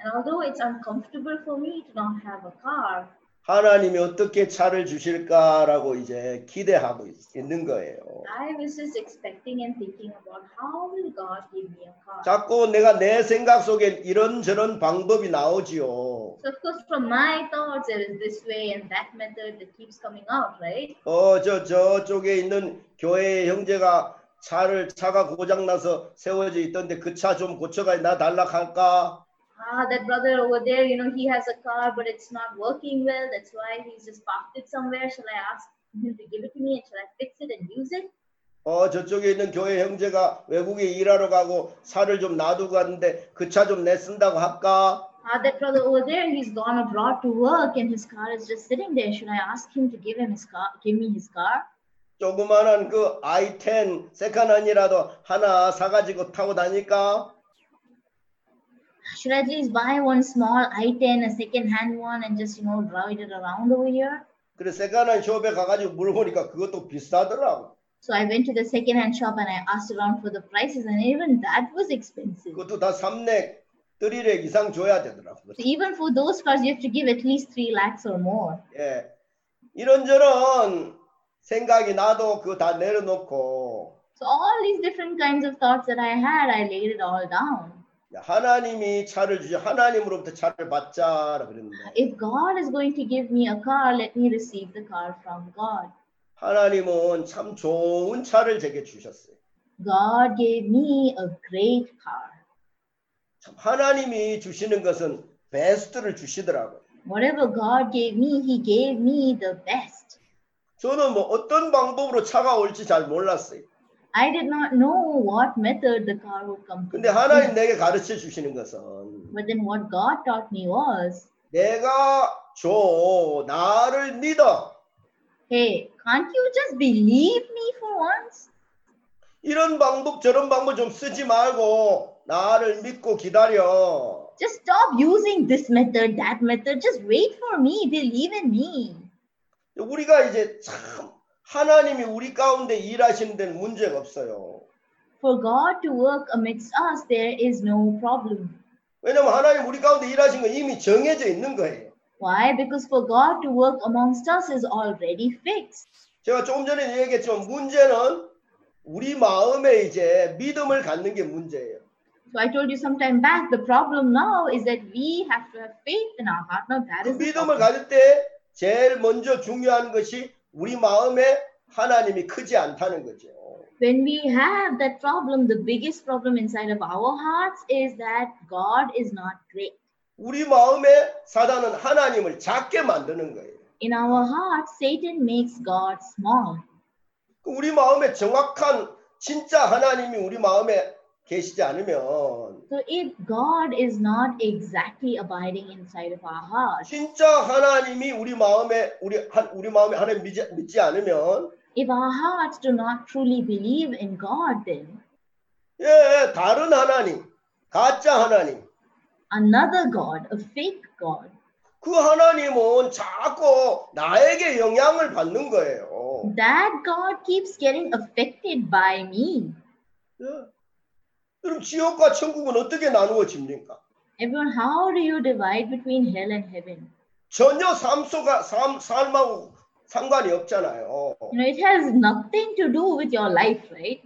And although it's uncomfortable for me to not have a car, 하나님이 어떻게 차를 주실까라고 이제 기대하고 있- 있는 거예요. I was just expecting and thinking about how will God give me a car. 자꾸 내가 내 생각 속에 이런저런 방법이 나오지요. So of course, from my thoughts, there is this way and that method that keeps coming out, right? 어, 저, 저쪽에 있는 교회 형제가 차를, 차가 고장 나서 세워져 있던데 그 차 좀 고쳐가 나 달락할까? Ah, that brother over there, you know, he has a car, but it's not working well. That's why he's just parked it somewhere. Shall I ask him to give it to me and shall I fix it and use it? 어, 저쪽에 있는 교회 형제가 외국에 일하러 가고 차를 좀 놔두고 갔는데 그 차 좀 내 쓴다고 할까? Ah, that brother over there, he's gone abroad to work and his car is just sitting there. Should I ask him to give him his car, give me his car? 조그만한 그 i10 세컨한이라도 하나 사가지고 타고 다닐까? Should I at least buy one small i10, a second-hand one, and just you know ride it around over here? 그래 세컨한 숍에 가가지고 물어보니까 그것도 비싸더라고. So I went to the second-hand shop and I asked around for the prices, and even that was expensive. 그것도 다 3렉, 3렉 이상 줘야 되더라고. So even for those cars, you have to give at least three lakhs or more. 예. 이런저런 생각이 나도 그거 다 내려놓고 So all these different kinds of thoughts that I had, I laid it all down. 야, 하나님이 차를 주시 하나님으로부터 차를 받자라 그랬는데 If God is going to give me a car, let me receive the car from God. 하나님은 참 좋은 차를 제게 주셨어요. God gave me a great car. 참 하나님이 주시는 것은 베스트를 주시더라고요. Whatever God gave me, He gave me the best. 저는 뭐 어떤 방법으로 차가 올지 잘 몰랐어요. I did not know what method the car would come to. 근데 하나님 내게 가르쳐 주시는 것은 But then what God taught me was, 내가 줘 나를 믿어 hey, can't you just believe me for once? 이런 방법 저런 방법 좀 쓰지 말고 나를 믿고 기다려. Just stop using this method, that method. Just wait for me. Believe in me. 우리가 이제 참 하나님이 우리 가운데 일하시는 데는 문제가 없어요. For God to work amidst us, there is no problem. 왜냐면 하나님 우리 가운데 일하신 건 이미 정해져 있는 거예요. Why? Because for God to work amongst us is already fixed. 제가 조금 전에 얘기했지만 문제는 우리 마음에 이제 믿음을 갖는 게 문제예요. So I told you some time back, the problem now is that we have to have faith in our heart. Now that 그 is the 믿음을. 가질 때 제일 먼저 중요한 것이 우리 마음에 하나님이 크지 않다는 거죠. When we have that problem, the biggest problem inside of our hearts is that God is not great. 우리 마음에 사단은 하나님을 작게 만드는 거예요. In our hearts, Satan makes God small. 그 우리 마음에 정확한 진짜 하나님이 우리 마음에 계시지 않으면 So if God is not exactly abiding inside of our hearts, 진짜 하나님이 우리 마음에 우리 한 우리 마음에 하나님 믿지, 믿지 않으면 if our hearts do not truly believe in God, then 예 다른 하나님 가짜 하나님 another God, a fake God, 그 하나님은 자꾸 나에게 영향을 받는 거예요. that God keeps getting affected by me. 예. 그럼 지옥과 천국은 어떻게 나누어집니까? Everyone, how do you divide between hell and heaven? 전혀 삶소가 삶 삶하고 상관이 없잖아요. You know, it has nothing to do with your life, right?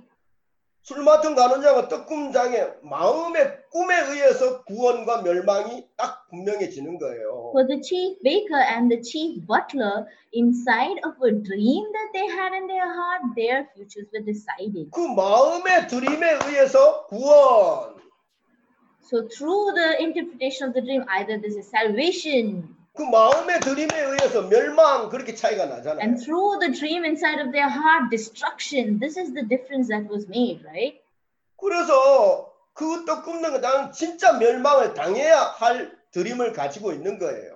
술 맡은 간원장은 떡꿈장의 마음의 꿈에 의해서 구원과 멸망이 딱 분명해지는 거예요. For the chief baker and the chief butler, inside of a dream that they had in their heart, their futures were decided. 그 마음의 드림에 의해서 구원, So, through the interpretation of the dream, either this is salvation, 그 마음의 드림에 의해서 멸망 그렇게 차이가 나잖아요. and through the dream inside of their heart, destruction. This is the difference that was made, right? 그래서 그 떡꿈는 나는 진짜 멸망을 당해야 할 드림을 가지고 있는 거예요.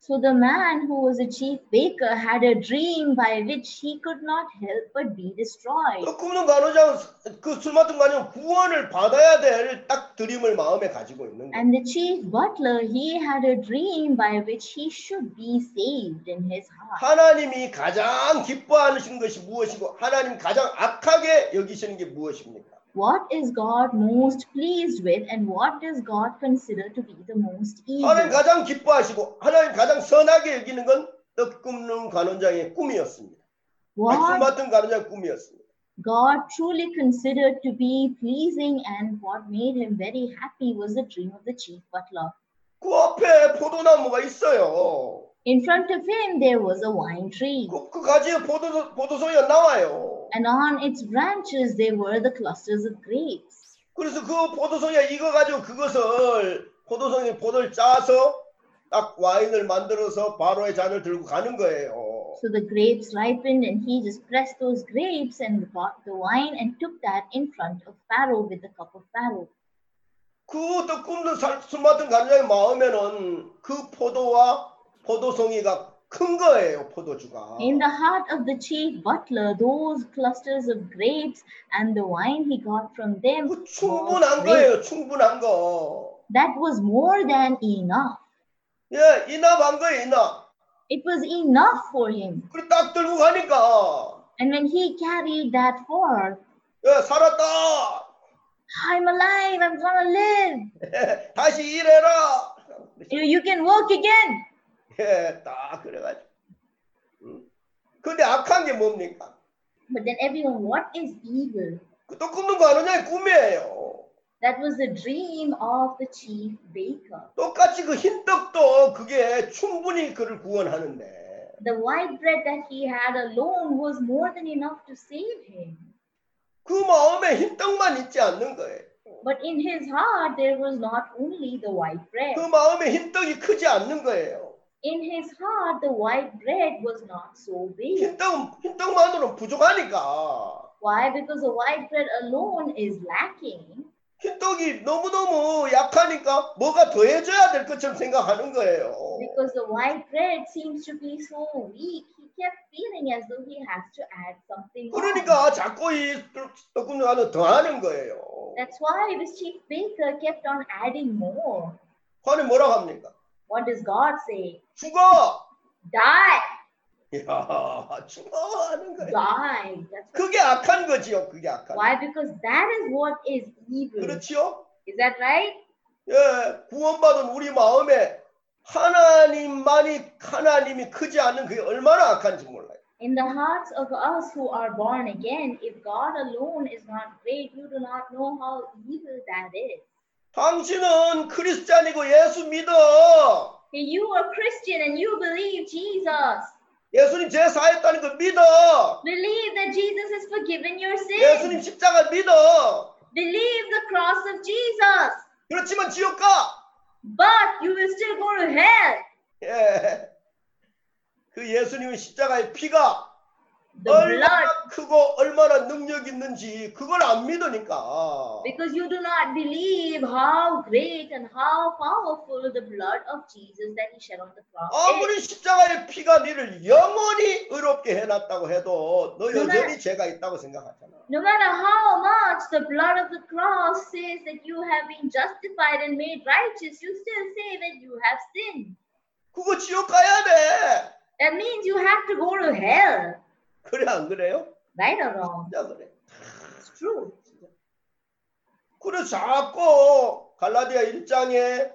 So, the man who was a chief baker had a dream by which he could not help but be destroyed. 떡꿈는 간호장은 그 술 맡은 간호장 구원을 받아야 될 딱 드림을 마음에 가지고 있는 거예요. And the chief butler, he had a dream by which he should be saved in his heart. 하나님이 가장 기뻐하시는 것이 무엇이고 하나님 가장 악하게 여기시는 게 무엇입니까? What is God most pleased with, and what does God consider to be the most 하나님 evil? 가장 기뻐하시고 하나님 가장 선하게 여기는 건 떡꿈는 간원장의 꿈이었습니다. 아니, 술 What 맡은 간원장의 꿈이었습니다. God truly considered to be pleasing, and what made him very happy was the dream of the chief butler. 그 앞에 포도나무가 있어요. In front of him, there was a wine tree, 그, 그 가지에 포도, 포도송이가 나와요. And on its branches, there were the clusters of grapes. 그래서 그 포도송이가 익어 가지고 그것을 포도송이 포도를 짜서 딱 와인을 만들어서 바로의 잔을 들고 가는 거예요. So the grapes ripened, and he just pressed those grapes and got the wine and took that in front of Pharaoh with the cup of Pharaoh. 그 떡꿈는 살- 술 맡은 간장의 마음에는 그 포도와 포도송이가 큰 거예요, 포도주가. In the heart of the chief butler, those clusters of grapes and the wine he got from them, 그 was 충분한 great. 거예요, 충분한 거. that was more than enough. 예, 이납한 거예요, 이납. It was enough for him. 그리고 딱 들고 가니까, And when he carried that forth, 예, 살았다. I'm alive, I'm gonna live. 다시 일해라. You, know, you can work again. 예, 딱 그래가지고. 음. 근데 악한 게 뭡니까? But then everyone, what is evil? 그또 굽는 거 아느냐의 꿈이에요. That was the dream of the chief baker. 똑같이 그 흰떡도 그게 충분히 그를 구원하는데. The white bread that he had alone was more than enough to save him. 그 마음에 흰떡만 있지 않는 거예요. But in his heart, there was not only the white bread. 그 마음에 흰떡이 크지 않는 거예요. In his heart, the white bread was not so big. 흰떡, 흰떡만으로는 부족하니까. Why? Because the white bread alone is lacking. 흰떡이 너무너무 약하니까 뭐가 더해져야 될 것처럼 생각하는 거예요. Because the white bread seems to be so weak, he kept feeling as though he has to add something. more. 그러니까 자꾸 이떡 굽는 거는 더하는 거예요. That's why this chief baker kept on adding more. 하나님 뭐라고 합니까? What does God say? 죽어! Die! 야, 죽어! 하는 거예요. Die. That's 그게 악한 거지요. 그게 악한. why? Because that is what is evil. 그렇지요? Is that right? 예, 구원받은 우리 마음에 하나님만이 하나님이 크지 않는 그게 얼마나 악한지 몰라요. In the hearts of us who are born again, if God alone is not great, you do not know how evil that is. 당신은 크리스찬이고 예수 믿어. You are Christian and you believe Jesus, 예수님 죄 사했다는 거 믿어. believe that Jesus has forgiven your 예수님 sins, 십자가 믿어. believe the cross of Jesus, 그렇지만 지옥 가. but you will still go to hell. 예. 그 예수님의 십자가의 피가 The blood, 얼마나 크고 얼마나 능력 있는지 그걸 안 믿으니까. because you do not believe how great and how powerful the blood of Jesus that He shed on the cross is. 아무리 십자가의 피가 너를 영원히 의롭게 해놨다고 해도 너 여전히 죄가 있다고 생각하잖아. No matter how much the blood of the cross says that you have been justified and made righteous, you still say that you have sinned. 그거 지옥 가야 돼. That means you have to go to hell. 그래 안 그래요? Right or wrong? 진짜 그래. It's true. 그래서 자꾸 갈라디아 1장에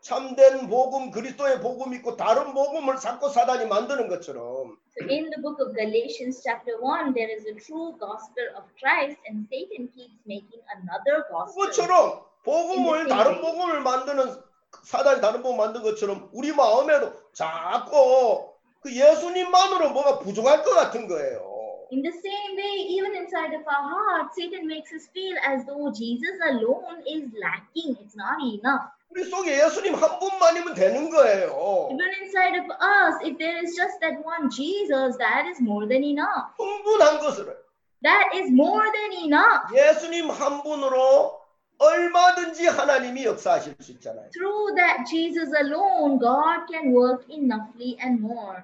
참된 복음 그리스도의 복음 있고 다른 복음을 자꾸 사단이 만드는 것처럼 So in the book of Galatians, chapter 1, there is a true gospel of Christ, and Satan keeps making another gospel. 그것처럼 복음을 다른 복음을 만드는 사단이 다른 복음 만든 것처럼 우리 마음에도 자꾸 그 예수님만으로 뭐가 부족할 것 같은 거예요. In the same way, even inside of our hearts, Satan makes us feel as though Jesus alone is lacking. It's not enough. 우리 속에 예수님 한 분만이면 되는 거예요. Even inside of us, if there is just that one Jesus, that is more than enough. 충분한 것을 That is more than enough. 예수님 한 분으로 얼마든지 하나님이 역사하실 수 있잖아요. Through that Jesus alone, God can work enoughly and more.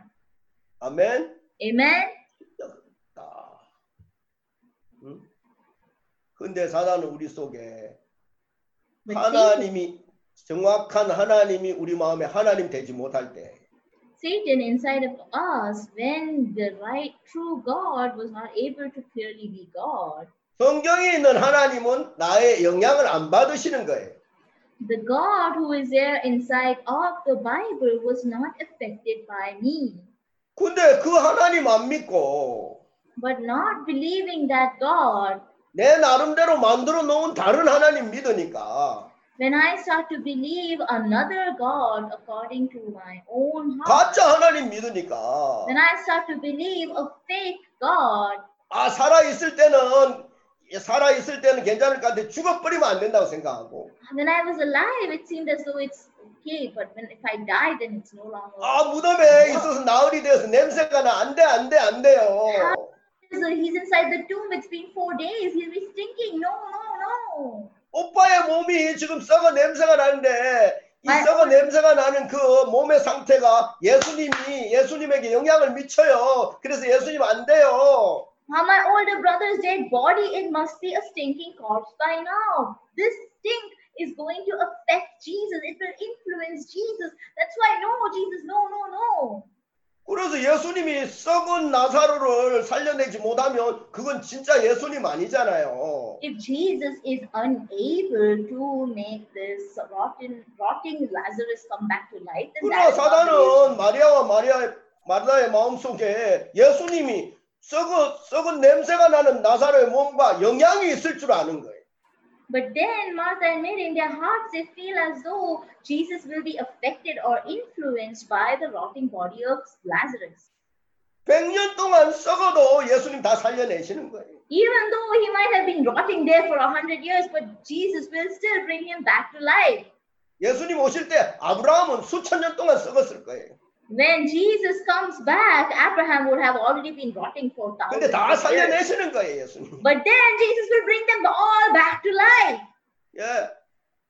아멘. Amen. 아. 응? 근데 사단은 우리 속에 But 하나님이 정확한 하나님이 우리 마음에 하나님 되지 못할 때 Satan inside of us, when the right, true God was not able to clearly be God, 성경에 있는 하나님은 나의 영향을 안 받으시는 거예요. the God who is there inside of the Bible was not affected by me. 근데 그 하나님 안 믿고 But not believing that God, 내 나름대로 만들어 놓은 다른 하나님 믿으니까 when I start to believe another God according to my own heart, 가짜 하나님 믿으니까 when I start to believe a fake God, 아 살아 있을 때는 살아 있을 때는 괜찮을 것 같은데 죽어버리면 안 된다고 생각하고 when I was alive, it seemed as though it's okay, but when if I die, then it's no longer. 아 무덤에 있어서 나흘이 되어서 냄새가 나 안돼 안돼 안 돼요. So he's inside the tomb. It's been four days. He'll be stinking. No, no, no. 오빠의 몸이 지금 썩어 냄새가 나는데 이 썩어 냄새가 나는 그 몸의 상태가 예수님이 예수님에게 영향을 미쳐요. 그래서 예수님 안 돼요. How my older brother's dead body, it must be a stinking corpse by now. This stink is going to affect Jesus. It will influence Jesus. That's why, no, Jesus, no, no, no. 그래서 예수님이 썩은 나사로를 살려내지 못하면 그건 진짜 예수님 아니잖아요. If Jesus is unable to make this rotten, rotting Lazarus come back to life, then 그러나 that is not the 사단은 reason. 마리아와 마리아 마르다의 마음속에 예수님이 썩어 썩은 냄새가 나는 나사로의 몸과 영향이 있을 줄 아는 거예요. But then Martha and Mary, in their hearts, they feel as though Jesus will be affected or influenced by the rotting body of Lazarus. 100년 동안 썩어도 예수님 다 살려내시는 거예요. Even though he might have been rotting there for a hundred years, but Jesus will still bring him back to life. 예수님 오실 때 아브라함은 수천 년 동안 썩었을 거예요. When Jesus comes back, Abraham would have already been rotting for 근데 thousands 다 of years. 살려내시는 거예요, 예수님. But then Jesus will bring them all back to life. 예.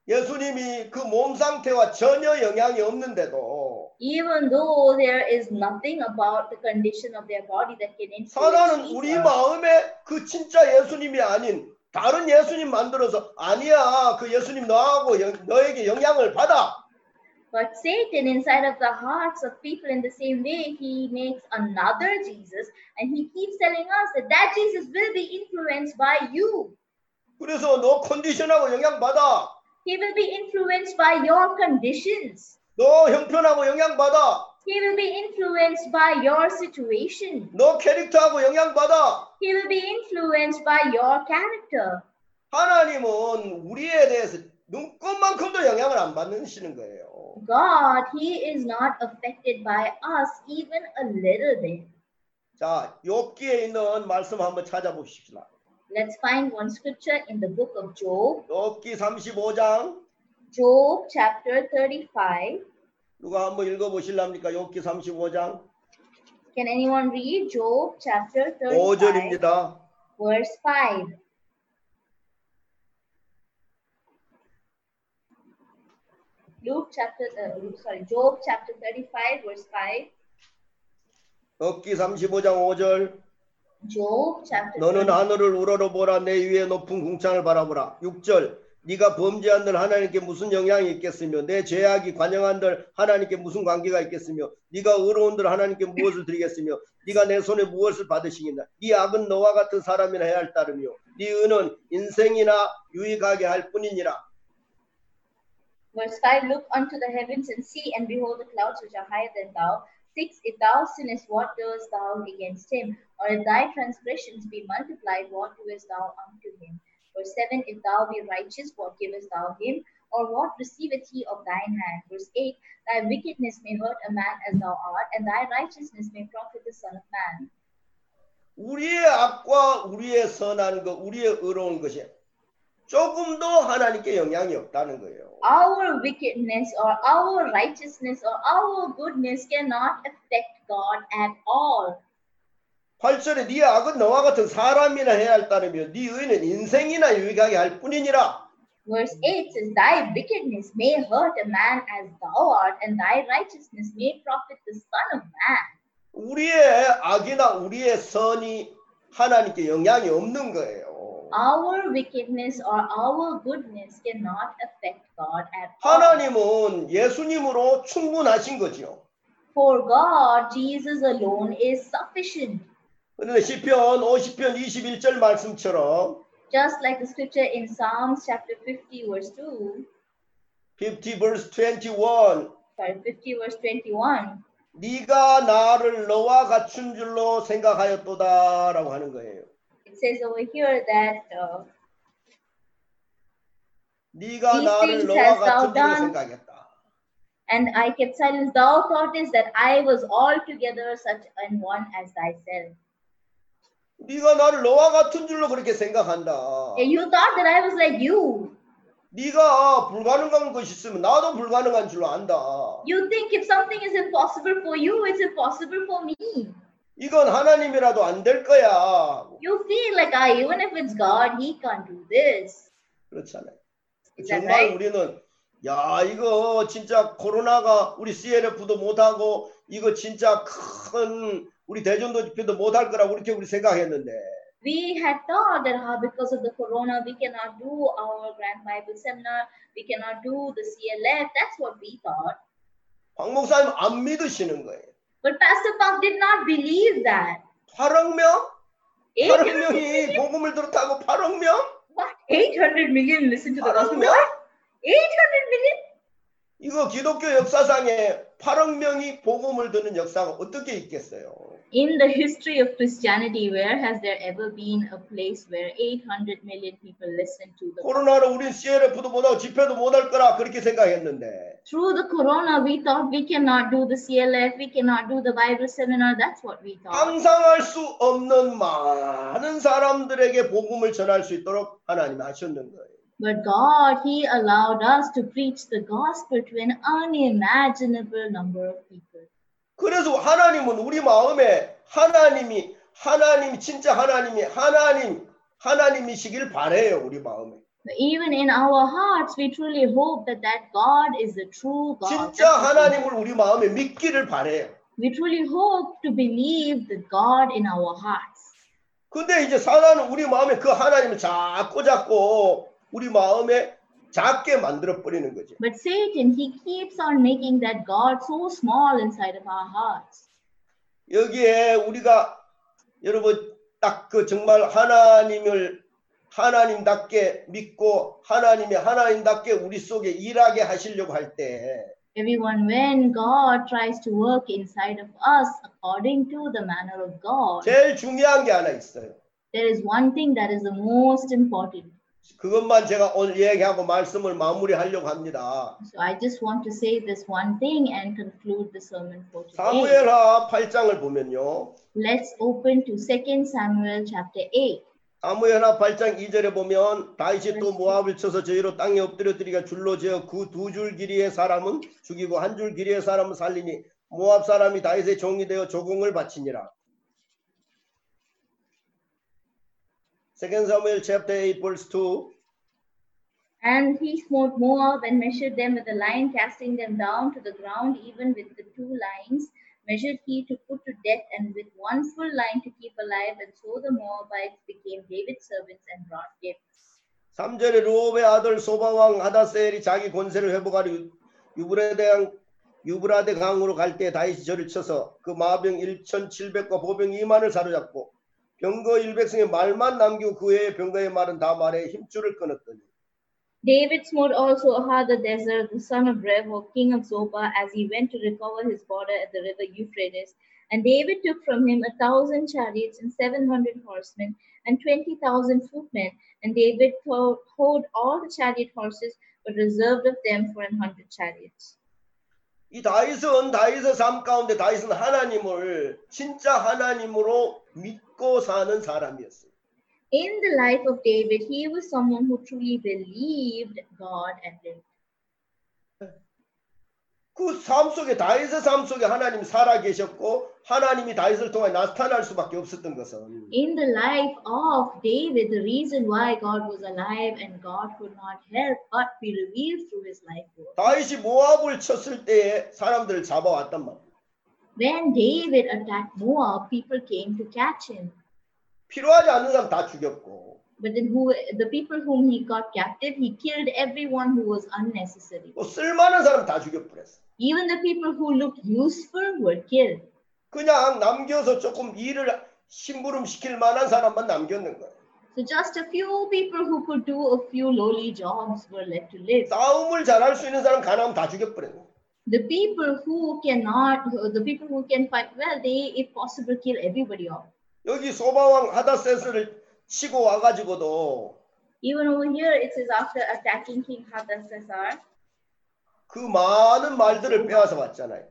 예수님이 그 몸 상태와 전혀 영향이 없는데도 Even though there is nothing about the condition of their body that can influence 사단은 우리 Jesus. 마음에 그 진짜 예수님이 아닌 다른 예수님 만들어서 아니야 그 예수님 너하고 영- 너에게 영향을 받아 But Satan, inside of the hearts of people, in the same way, he makes another Jesus, and he keeps telling us that that Jesus will be influenced by you. 그래서 너 컨디션하고 영향받아. He will be influenced by your conditions. 너 형편하고 영향받아. He will be influenced by your situation. 너 캐릭터하고 영향받아. He will be influenced by your character. 하나님은 우리에 대해서 눈꽃만큼도 영향을 안 받으시는 거예요. God, He is not affected by us even a little bit. 자, 욥기에 있는 말씀 한번 찾아보십시다. Let's find one scripture in the book of Job, 욥기 35장 Job chapter 35. 누가 한번 읽어보실랍니까? 욥기 35장 Can anyone read Job chapter 35, 5절입니다. verse 5? Luke chapter, uh, sorry, Job chapter 35, verse 5. 욥기 35장 5절. Job chapter 너는 35. 하늘을 우러러 보라. 내 위에 높은 궁창을 바라보라. 6절. 네가 범죄한들 하나님께 무슨 영향이 있겠으며 내 죄악이 관영한들 하나님께 무슨 관계가 있겠으며 네가 의로운들 하나님께 무엇을 드리겠으며 네가 내 손에 무엇을 받으시겠나? 네 악은 너와 같은 사람이나 해야 할 따름이요. 네 의는 인생이나 유익하게 할 뿐이니라 Verse 5 Look unto the heavens and see, and behold the clouds which are higher than thou. 6 If thou sinnest, what doest thou against him? Or if thy transgressions be multiplied, what doest thou unto him? Verse 7 If thou be righteous, what givest thou him? Or what receiveth he of thine hand? Verse 8 Thy wickedness may hurt a man as thou art, and thy righteousness may profit the Son of Man. 우리의 악과 우리의 선한 것 우리의 의로운 것이 조금도 하나님께 영향이 없다는 거예요 Our wickedness or our righteousness or our goodness cannot affect God at all. 8절에 네 악은 너와 같은 사람이나 해야 할 따르며 네 의는 인생이나 유익하게 할 뿐이니라. Verse 8 says, Thy wickedness may hurt a man as thou art, and thy righteousness may profit the Son of Man. 우리의 악이나 우리의 선이 하나님께 영향이 없는 거예요. Our wickedness or our goodness cannot affect God at all. 하나님은 예수님으로 충분하신 거죠. For God, Jesus alone is sufficient. 그런데 시편 50편 21절 말씀처럼 Just like the scripture in Psalms chapter 50, verse 2, 50 verse 21 sorry, 50, verse 21. 네가 나를 너와 갖춘 줄로 생각하였도다라고 하는 거예요. It says over here that uh, 네가 These 나를 things 너와 hast thou 같은 줄로 done. 생각했다. And I kept silence. Thou thoughtest that I was altogether such an one as thyself. 네가 나를 너와 같은 줄로 그렇게 생각한다. And you thought that I was like you. 네가 불가능한 것이 있으면 나도 불가능한 줄로 안다. You think if something is impossible for you, it's impossible for me. 이건 하나님이라도 안 될 거야. You feel like, ah, even if it's God, He can't do this. 그렇잖아요. 정말 right? 우리는 야 이거 진짜 코로나가 우리 CLF도 못하고 이거 진짜 큰 우리 대전도 집회도 못할 거라고 이렇게 우리 생각했는데 We had thought that ah, because of the corona, we cannot do our Grand Bible Seminar, we cannot do the CLF. That's what we thought. 황 목사님 안 믿으시는 거예요. But Pastor Park did not believe that. 8억 명? 8억 800 명이 복음을 들었다고 8억 명? What? 800 million listen to the 8억 gospel. 명? What? 800 million? 이거 기독교 역사상에 8억 명이 복음을 듣는 역사가 어떻게 있겠어요? In the history of Christianity, where has there ever been a place where 800 million people listen to the 코로나로 우린 CLF도 못하고 집회도 못할 거라 그렇게 생각했는데 Through the corona, we thought we cannot do the CLF, we cannot do the Bible seminar. That's what we thought. 상상할 수 없는 많은 사람들에게 복음을 전할 수 있도록 하나님이 하셨는 거예요. But God, He allowed us to preach the gospel to an unimaginable number of people. 그래서 하나님은 우리 마음에 하나님이 하나님 진짜 하나님이 하나님 하나님이시길 바래요 우리 마음에 even in our hearts, we truly hope that that God is the true God. 진짜 하나님을 우리 마음에 믿기를 바래요. We truly hope to believe the God in our hearts. 근데 이제 사단은 우리 마음에 그 하나님을 자꾸 자꾸 우리 마음에 작게 만들어 버리는 거죠. But Satan, he keeps on making that God so small inside of our hearts. 여기에 우리가 여러분 딱 그 정말 하나님을 하나님답게 믿고 하나님의 하나님답게 우리 속에 일하게 하시려고 할 때 Everyone, when God tries to work inside of us according to the manner of God, 제일 중요한 게 하나 있어요. there is one thing that is the most important. 그것만 제가 오늘 얘기하고 말씀을 마무리하려고 합니다. So I just want to say this one thing and conclude the sermon for today. 사무엘하 8장을 보면요. Let's open to 2 Samuel chapter 8. 사무엘하 8장 2절에 보면 다윗이 또 모압을 쳐서 저희로 땅에 엎드려뜨리가 줄로 지어 그 두 줄 길이의 사람은 죽이고 한 줄 길이의 사람은 살리니 모압 사람이 다윗의 종이 되어 조공을 바치니라. 2 Samuel chapter 8 verse 2 And he smote Moab and measured them with a line, casting them down to the ground, even with the two lines. Measured he to put to death, and with one full line to keep alive. And so the Moabites became David's servants and brought gifts. 3절에 루옵의 아들 소바왕 하다세엘이 자기 권세를 회복하려 유- 유브라데 강 유브라데 강으로 갈 때 다윗이 저를 쳐서 그 마병 1,700과 보병 2만을 사로잡고 병거 100승의 말만 남기고 그 외의 병거의 말은 다 말에 힘줄을 끊었더니 David smote also Hadadezer, the son of Rehob, king of Zobah, as he went to recover his border at the river Euphrates. And David took from him a thousand chariots and seven hundred horsemen and twenty thousand footmen. And David hoard all the chariot horses, but reserved of them for an hundred chariots. 이 다윗은 다윗의 삶 가운데 다윗은 하나님을 진짜 하나님으로 믿 고 사는 사람이었어요. In the life of David, he was someone who truly believed God and lived. 그삶 속에 다윗의 삶 속에 하나님이 살아 계셨고 하나님이 다윗을 통해 나타날 수밖에 없었던 것은 In the life of David, the reason why God was alive and God could not help but be revealed through his life was 다윗이 모압을 쳤을 때에 사람들을 잡아왔단 말이에요. When David attacked Moab, people came to catch him. 필요하지 않는 사람 다 죽였고 But then who the people whom he got captive, he killed everyone who was unnecessary. 또 쓸만한 사람 다 죽여버렸어. Even the people who looked useful were killed. 그냥 남겨서 조금 일을 심부름 시킬 만한 사람만 남겼는 거예요. So just a few people who could do a few lowly jobs were left to live. 싸움을 잘할 수 있는 사람 가나면 다 죽여버렸네. The people who cannot, the people who can fight well, they, if possible, kill everybody off. 여기 소바왕 하다세스를 치고 와가지고도 Even over here, it says after attacking King Hadasesar, 그 많은 말들을 빼앗아 왔잖아요.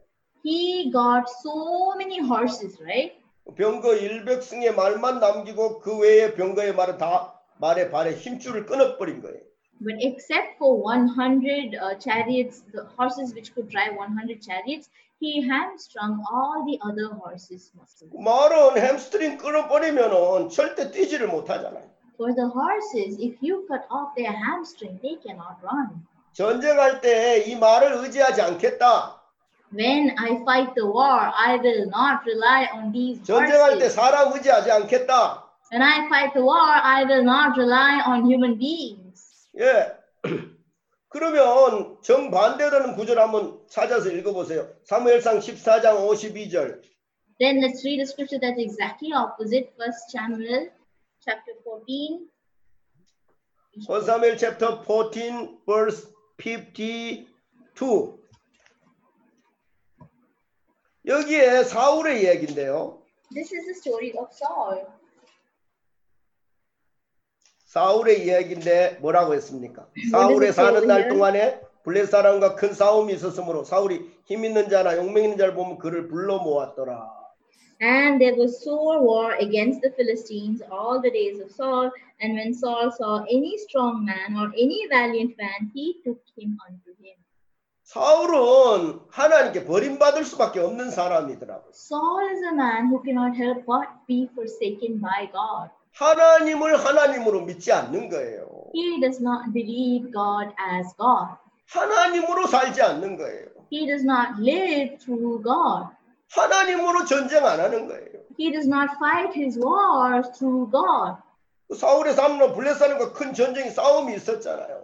he got so many horses, right? 병거 100승의 말만 남기고 그 외의 병거의 말은 다 말의 발에 힘줄을 끊어버린 거예요. But except for 100 uh, chariots, the horses which could drive 100 chariots, he hamstrung all the other horses' muscles. 말은 햄스트링 끊어버리면은 절대 뛰지를 못하잖아요. For the horses, if you cut off their hamstring, they cannot run. 전쟁할 때 이 말을 의지하지 않겠다. When I fight the war, I will not rely on these 전쟁할 때 horses. 사람 의지하지 않겠다. When I fight the war, I will not rely on human beings. 예. 그러면 정반대되는 구절 한번 찾아서 읽어보세요. 사무엘상 14장 52절. Then let's read a scripture that's exactly opposite. First Samuel chapter 14. 1 사무엘 chapter 14 verse 52. 여기에 사울의 이야기인데요. This is the story of Saul. 사울의 이야기인데 뭐라고 했습니까? 사울의 사는 날 동안에 블레 사람과 큰 싸움이 있었으므로 사울이 힘 있는 자나 용맹 있는 자를 보면 그를 불러 모았더라. And there was sore war against the Philistines all the days of Saul. And when Saul saw any strong man or any valiant man, he took him unto him. 사울은 하나님께 버림받을 수밖에 없는 사람이더라고요. Saul is a man who cannot help but be forsaken by God. 하나님을 하나님으로 믿지 않는 거예요. He does not believe God as God. 하나님으로 살지 않는 거예요. He does not live through God. 하나님으로 전쟁 안 하는 거예요. He does not fight his wars through God. 사울의 삶은 블레사람과 큰 전쟁이 싸움이 있었잖아요.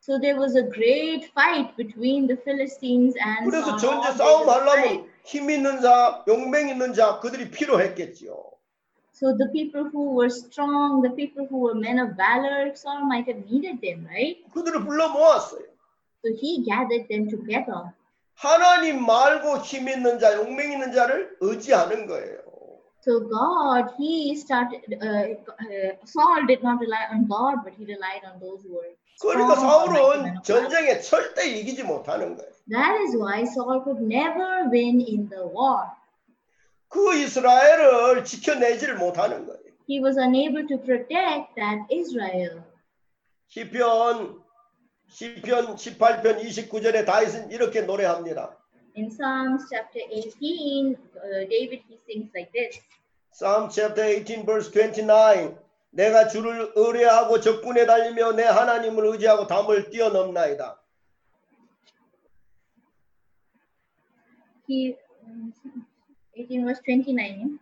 So there was a great fight between the Philistines and 그래서 There 싸움. 하려면 힘 있는 자, 용맹 있는 자 그들이 필요했겠지요. So the people who were strong, the people who were men of valor, Saul might have needed them, right? 그들을 불러 모았어요. So he gathered them together. 하나님 말고 힘 있는 자, 용맹 있는 자를 의지하는 거예요. So God, he started. Uh, uh, Saul did not rely on God, but he relied on those who were 그러니까 strong. or mighty men 사울은 of valor. 전쟁에 절대 이기지 못하는 거예요. That is why Saul could never win in the war. 그 이스라엘을 지켜내지를 못하는 거예요. He was unable to protect that Israel. 시편 시편 18편 29절에 다윗은 이렇게 노래합니다. In Psalms chapter 18, uh, David he sings like this. Psalm chapter 18 verse 29 내가 주를 의뢰하고 적군에 달리며 내 하나님을 의지하고 담을 뛰어넘나이다. He um, 18 verse 29.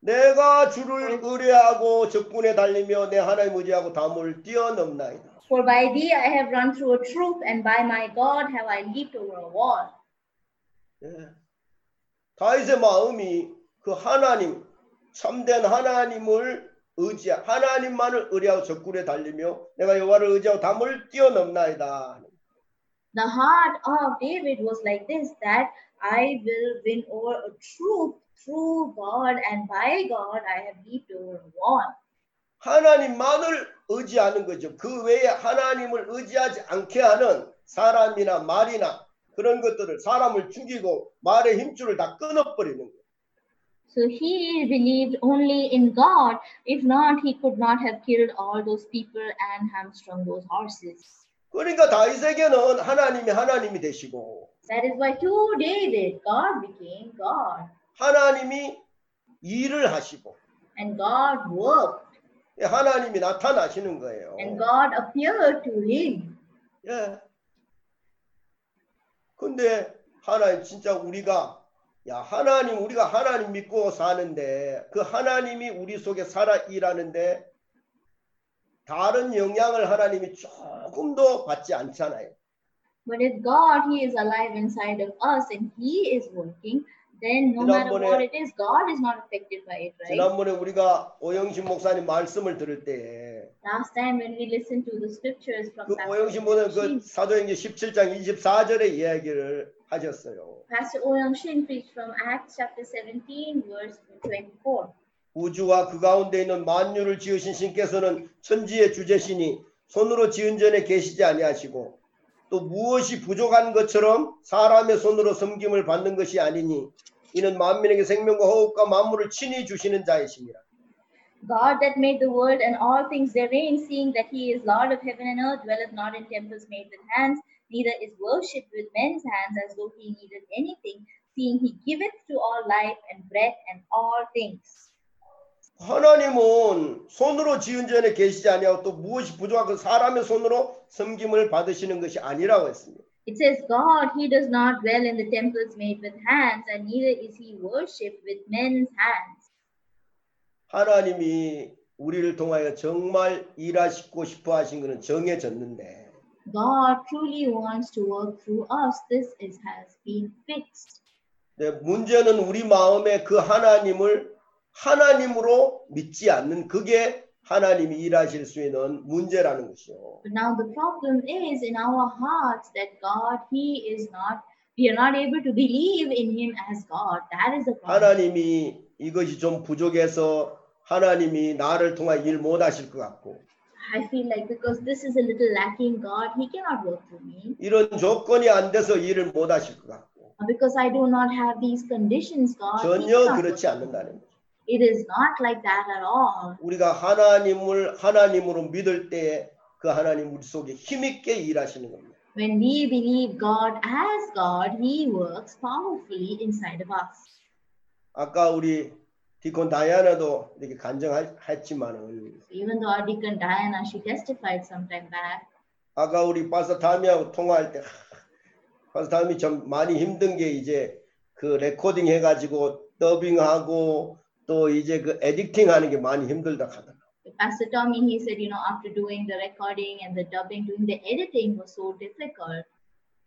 내가 주를 의뢰하고 적군에 달리며 내 하나님 의지하고 담을 뛰어넘나이다. For by thee I have run through a troop, and by my God have I leaped over a wall. 예. 다윗의 마음이 그 하나님 참된 하나님을 의지 하나님만을 의뢰하고 적군에 달리며 내가 여호와를 의지하고 담을 뛰어넘나이다. The heart of David was like this that I will win over a troop through God, and by God I have leaped over a wall. 하나님만을 의지하는 거죠. 그 외에 하나님을 의지하지 않게 하는 사람이나 말이나 그런 것들을 사람을 죽이고 말의 힘줄을 다 끊어버리는 거예요. So he believed only in God. If not, he could not have killed all those people and hamstrung those horses. 그러니까 다윗에게는 하나님이 하나님이 되시고 That is why to David, God became God, 하나님이 일을 하시고 and God worked, 하나님이 나타나시는 거예요. and God appeared to him. 예. 근데 하나님 진짜 우리가 야 하나님 우리가 하나님 믿고 사는데 그 하나님이 우리 속에 살아 일하는데 다른 영향을 하나님이 조금도 받지 않잖아요. But if God, He is alive inside of us and He is working, then no matter 지난번에- what it is, God is not affected by it, right? 지난번에 우리가 오영신 목사님 말씀을 들을 때그 Last time when we listened to the scriptures from Pastor 오영신 목사님 그 사도행전 17장 24절의 이야기를 하셨어요. Pastor Oyoung Shin preached from Acts chapter 17, verse 24. 우주와 그 가운데 있는 만유를 지으신 신께서는 천지의 주제시니 손으로 지은 전에 계시지 아니하시고 또 무엇이 부족한 것처럼 사람의 손으로 섬김을 받는 것이 아니니 이는 만민에게 생명과 호흡과 만물을 친히 주시는 자이십니다. God that made the world and all things therein, seeing that he is Lord of heaven and earth, dwelleth not in temples made with hands, neither is worshipped with men's hands as though he needed anything, seeing he giveth to all life and breath and all things. 하나님은 손으로 지은 전에 계시지 아니하고 또 무엇이 부족한 그 사람의 손으로 섬김을 받으시는 것이 아니라고 했습니다. It says, God, he does not dwell in the temples made with hands, and neither is he worshipped with men's hands. 하나님이 우리를 통하여 정말 일하시고 싶어 하신 것은 정해졌는데 God truly wants to work through us. This is, has been fixed. 네, 문제는 우리 마음에 그 하나님을 하나님으로 믿지 않는 그게 하나님이 일하실 수 있는 문제라는 것이요. But now the problem is in our hearts that God, he is not, we are not able to believe in him as God. That is the problem. 하나님이 이것이 좀 부족해서 하나님이 나를 통하여 일 못하실 것 같고 I feel like because this is a little lacking, God, he cannot work through me. 이런 조건이 안 돼서 일을 못하실 것 같고 Because I do not have these conditions, God. 전혀 그렇지. 않는다는 거죠. It is not like that at all. 우리가 하나님을 하나님으로 믿을 때에 그 하나님 우리 속에 힘 있게 일하시는 겁니다. When we believe God as God, He works powerfully inside of us. 아까 우리 디콘 다이아나도 이렇게 간증했지만은 Even though our deacon Diana, she testified some time back, 아까 우리 파스터 타미하고 통화할 때 하, 파스터 타미 좀 많이 힘든 게 이제 그 레코딩 해가지고 더빙하고 또 이제 그 에디팅 하는 게 많이 힘들다 하더라. Pastor Tommy, he said, you know, after doing the recording and the dubbing, doing the editing was so difficult.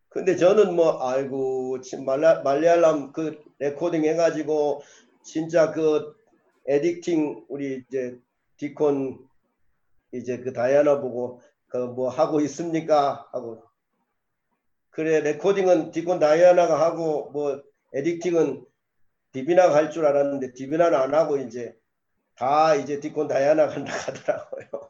근데 저는 뭐 아이고 말라, 말라얄람 그 recording 해가지고 진짜 그 editing 우리 이제 Deacon 이제 그 다이아나 보고 그 뭐 하고 있습니까 하고 그래 recording은 Deacon 다이아나가 하고 뭐 editing은 디비나가 할줄 알았는데 디비나는 안 하고 이제 다 이제 Deacon 다이아나가 한다 하더라고요.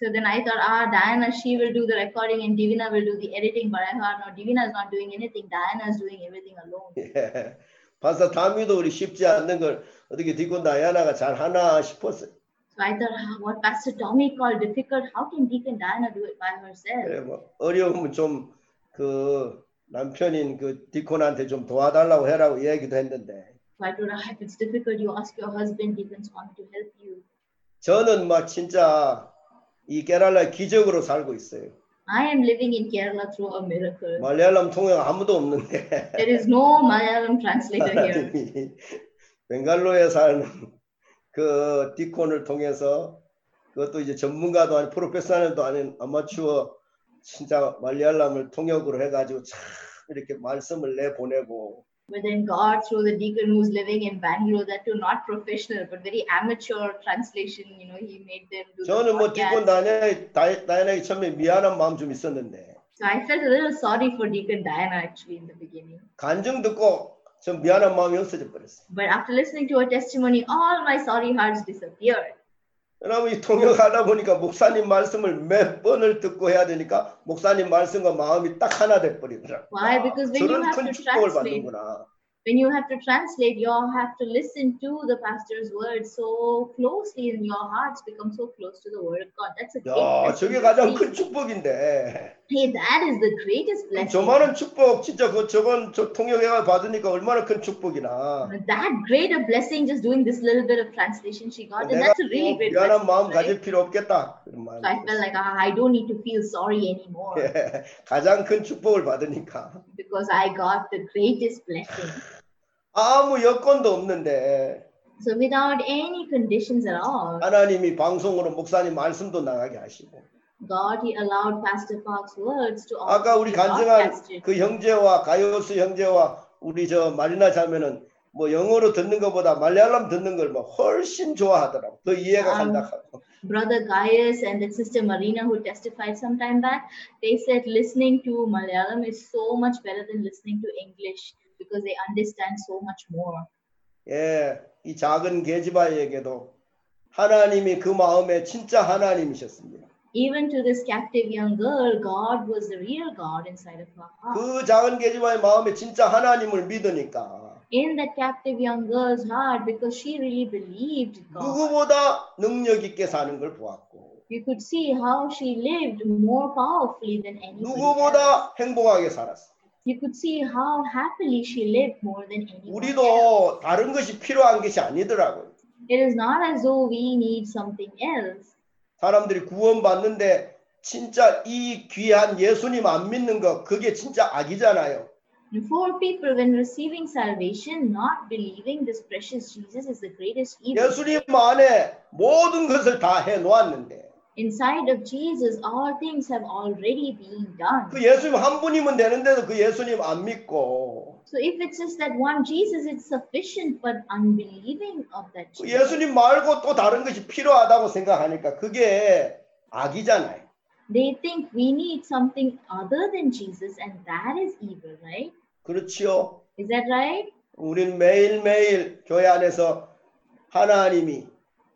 So then I thought, ah, Diana, she will do the recording and Divina will do the editing. But I thought, no, Divina is not doing anything. Diana is doing everything alone. 예. 파사 다미도 우리 쉽지 않는 걸 어떻게 디콘 다이아나가 잘 하나 싶었어요. So I thought, ah, what Pastor Tommy called difficult, how can Deacon Diana do it by herself? 그래 뭐 어려우면 좀그 남편인 그 디콘한테 좀 도와달라고 해라고 얘기도 했는데 I told her, if it's difficult, you ask your husband, Deacon Swami, to help you. 저는 막 진짜 이 깨랄라 기적으로 살고 있어요. I am living in Kerala through a miracle. 말레알람 통역 아무도 없는데 There is no Malayalam translator here. 벵갈로에 사는 그 디콘을 통해서 그것도 이제 전문가도 아닌 프로페셔널도 아닌 아마추어 진짜 말레알람을 통역으로 해가지고 참 이렇게 말씀을 내 보내고 But then God, through the deacon who's living in Bangalore, that too not professional, but very amateur translation, you know, he made them do the 저는 뭐 디콘 podcast. 다이아나 다이아나기 처음에 미안한 마음 좀 있었는데 So I felt a little sorry for Deacon Diana actually in the beginning. 간증 듣고 좀 미안한 마음이 없어져 버렸어요. But after listening to her testimony, all my sorry hearts disappeared. 왜냐하면 이 통역하다 보니까 목사님 말씀을 몇 번을 듣고 해야 되니까 목사님 말씀과 마음이 딱 하나 돼 버리더라고. Why? Because when you 저런 have 큰 to 축복을 translate, 받는구나. when you have to translate, you all have to listen to the pastor's words so closely, and your hearts become so close to the word of God. That's a great 야, blessing 저게 to 가장 see. 큰 축복인데. Hey, that is the greatest blessing. 저만한 축복 진짜 그 저번 저 통역해가 받으니까 얼마나 큰 축복이나. That great a blessing just doing this little bit of translation she got, and 내가 that's a really 뭐 great 미안한 blessing. 마음 right? 가질 필요 없겠다. 그런 마음. So I felt like ah, I don't need to feel sorry anymore 예, 가장 큰 축복을 받으니까 because I got the greatest blessing. 아무 여건도 없는데 So without any conditions at all, 하나님이 방송으로 목사님 말씀도 나가게 하시고 God He allowed Pastor Park's words to 아까 also 우리 be 간증한 broadcasted. 그 형제와 가요스 형제와 우리 저 마리나 자매는 뭐 영어로 듣는 것보다 말레알람 듣는 걸 뭐 훨씬 좋아하더라고 더 이해가 아. 간다 하고 Brother Gaius and that sister Marina who testified some time back, they said listening to Malayalam is so much better than listening to English because they understand so much more. 예, 이 작은 계지바에게도 하나님이 그 마음에 진짜 하나님이셨습니다. Even to this captive young girl, God was the real God inside of her heart. 그 작은 계지바의 마음에 진짜 하나님을 믿으니까 In that captive young girl's heart, because she really believed God, 누구보다 능력 있게 사는 걸 보았고 you could see how she lived more powerfully than else. 누구보다 행복하게 살았어. You could see how happily she lived more than anyone else. 우리도 다른 것이 필요한 것이 아니더라고요. It is not as though we need something else. 사람들이 구원받는데 진짜 이 귀한 예수님 안 믿는 거 그게 진짜 악이잖아요. And for people, when receiving salvation, not believing this precious Jesus is the greatest evil. 예수님 안에 모든 것을 다 해놓았는데 Inside of Jesus, all things have already been done. 그 예수님 한 분이면 되는데도 그 예수님 안 믿고 So if it's just that one Jesus, it's sufficient, but unbelieving of that 그 Jesus, 예수님 말고 또 다른 것이 필요하다고 생각하니까 그게 악이잖아요. they think we need something other than Jesus, and that is evil, right? 그렇지요. Is that right? 우리는 매일매일 교회 안에서 하나님이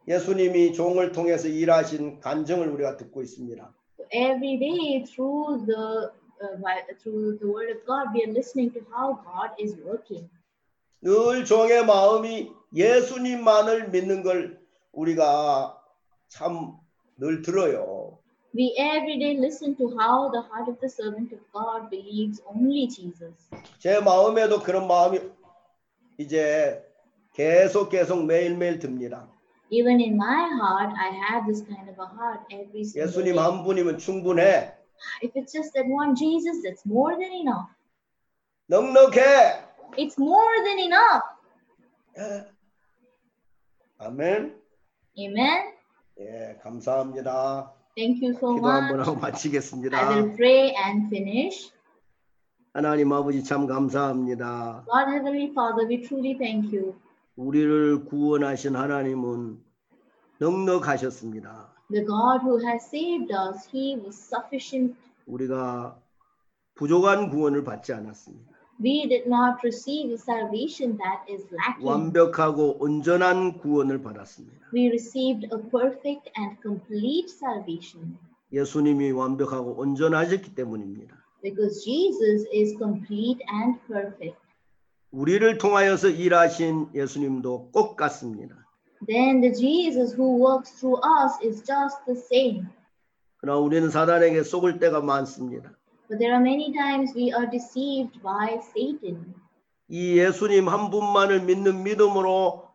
예수님이 종을 통해서 일하신 간증을 우리가 듣고 있습니다. Every day through the uh, through the Word of God, we are listening to how God is working. 늘 종의 마음이 예수님만을 믿는 걸 우리가 참 늘 들어요. We every day listen to how the heart of the servant of God believes only Jesus. 제 마음에도 그런 마음이 이제 계속 계속 매일매일 듭니다. Even in my heart, I have this kind of a heart every single 예수님 day. 한 분이면 충분해. If it's just that one Jesus, that's more than enough. 넉넉해. It's more than enough. 예. 아멘. Amen. 예, 감사합니다. Thank you so 기도 한번 하고 much. I 마치겠습니다. will pray and finish. 하나님 아버지 참 감사합니다. God Heavenly Father, we truly thank you. 우리를 구원하신 하나님은 넉넉하셨습니다. The God who has saved us, He was sufficient. 우리가 부족한 구원을 받지 않았습니다. We did not receive a salvation that is lacking. 완벽하고 온전한 구원을 받았습니다. We received a perfect and complete salvation 예수님이 완벽하고 온전하셨기 때문입니다. because Jesus is complete and perfect. 우리를 통하여서 일하신 예수님도 꼭 같습니다. Then the Jesus who works through us is just the same. 그러나 우리는 사단에게 속을 때가 많습니다. But there are many times we are deceived by Satan. 이 예수님 한 분만을 믿는 믿음으로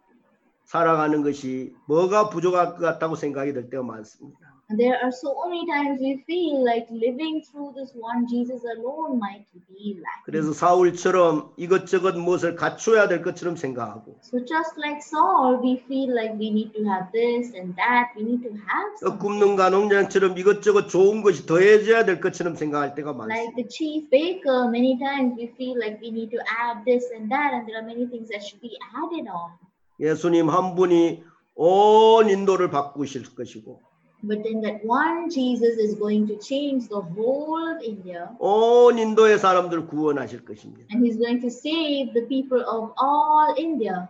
살아가는 것이 뭐가 부족할 것 같다고 생각이 들 때가 많습니다. There are so many times we feel like living through this one Jesus alone might be lacking. 그래서 사울처럼 이것저것 무엇을 갖춰야 될 것처럼 생각하고 So just like Saul, we feel like we need to have this and that. We need to have 또. 굽는 가농장처럼 이것저것 좋은 것이 더해져야 될 것처럼 생각할 때가 Like 많습니다. the chief baker, many times we feel like we need to add this and that, and there are many things that should be added on. 예수님 한 분이 온 인도를 바꾸실 것이고 But then that one Jesus is going to change the whole of India, 온 인도의 사람들을 구원하실 것입니다. and he's going to save the people of all India.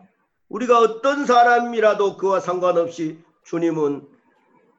우리가 어떤 사람이라도 그와 상관없이 주님은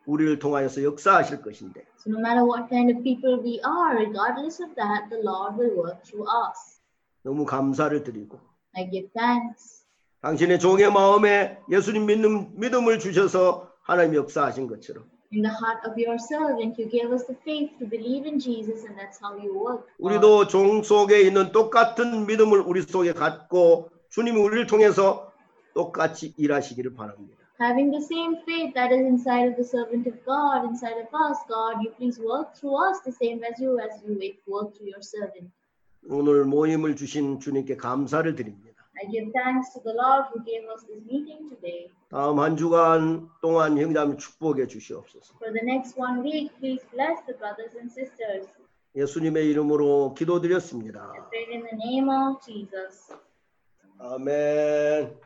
우리를 통하여서 역사하실 것인데 So no matter what kind of people we are, regardless of that, the Lord will work through us. 너무 감사를 드리고 I give thanks. 당신의 종의 마음에 예수님 믿는 믿음을 주셔서 하나님 역사하신 것처럼 In the heart of your servant, you gave us the faith to believe in Jesus, and that's how you work. 우리도 종 속에 있는 똑같은 믿음을 우리 속에 갖고 주님이 우리를 통해서 똑같이 일하시기를 바랍니다. Having the same faith that is inside of the servant of God, inside of us, God, you please work through us the same as you as you work through your servant. 오늘 모임을 주신 주님께 감사를 드립니다. I give thanks to the Lord who gave us this meeting today. 다음 한 주간 동안 형제자매 축복해 주시옵소서. For the next one week, please bless the brothers and sisters. 예수님의 이름으로 기도드렸습니다. I pray in the name of Jesus. 아멘.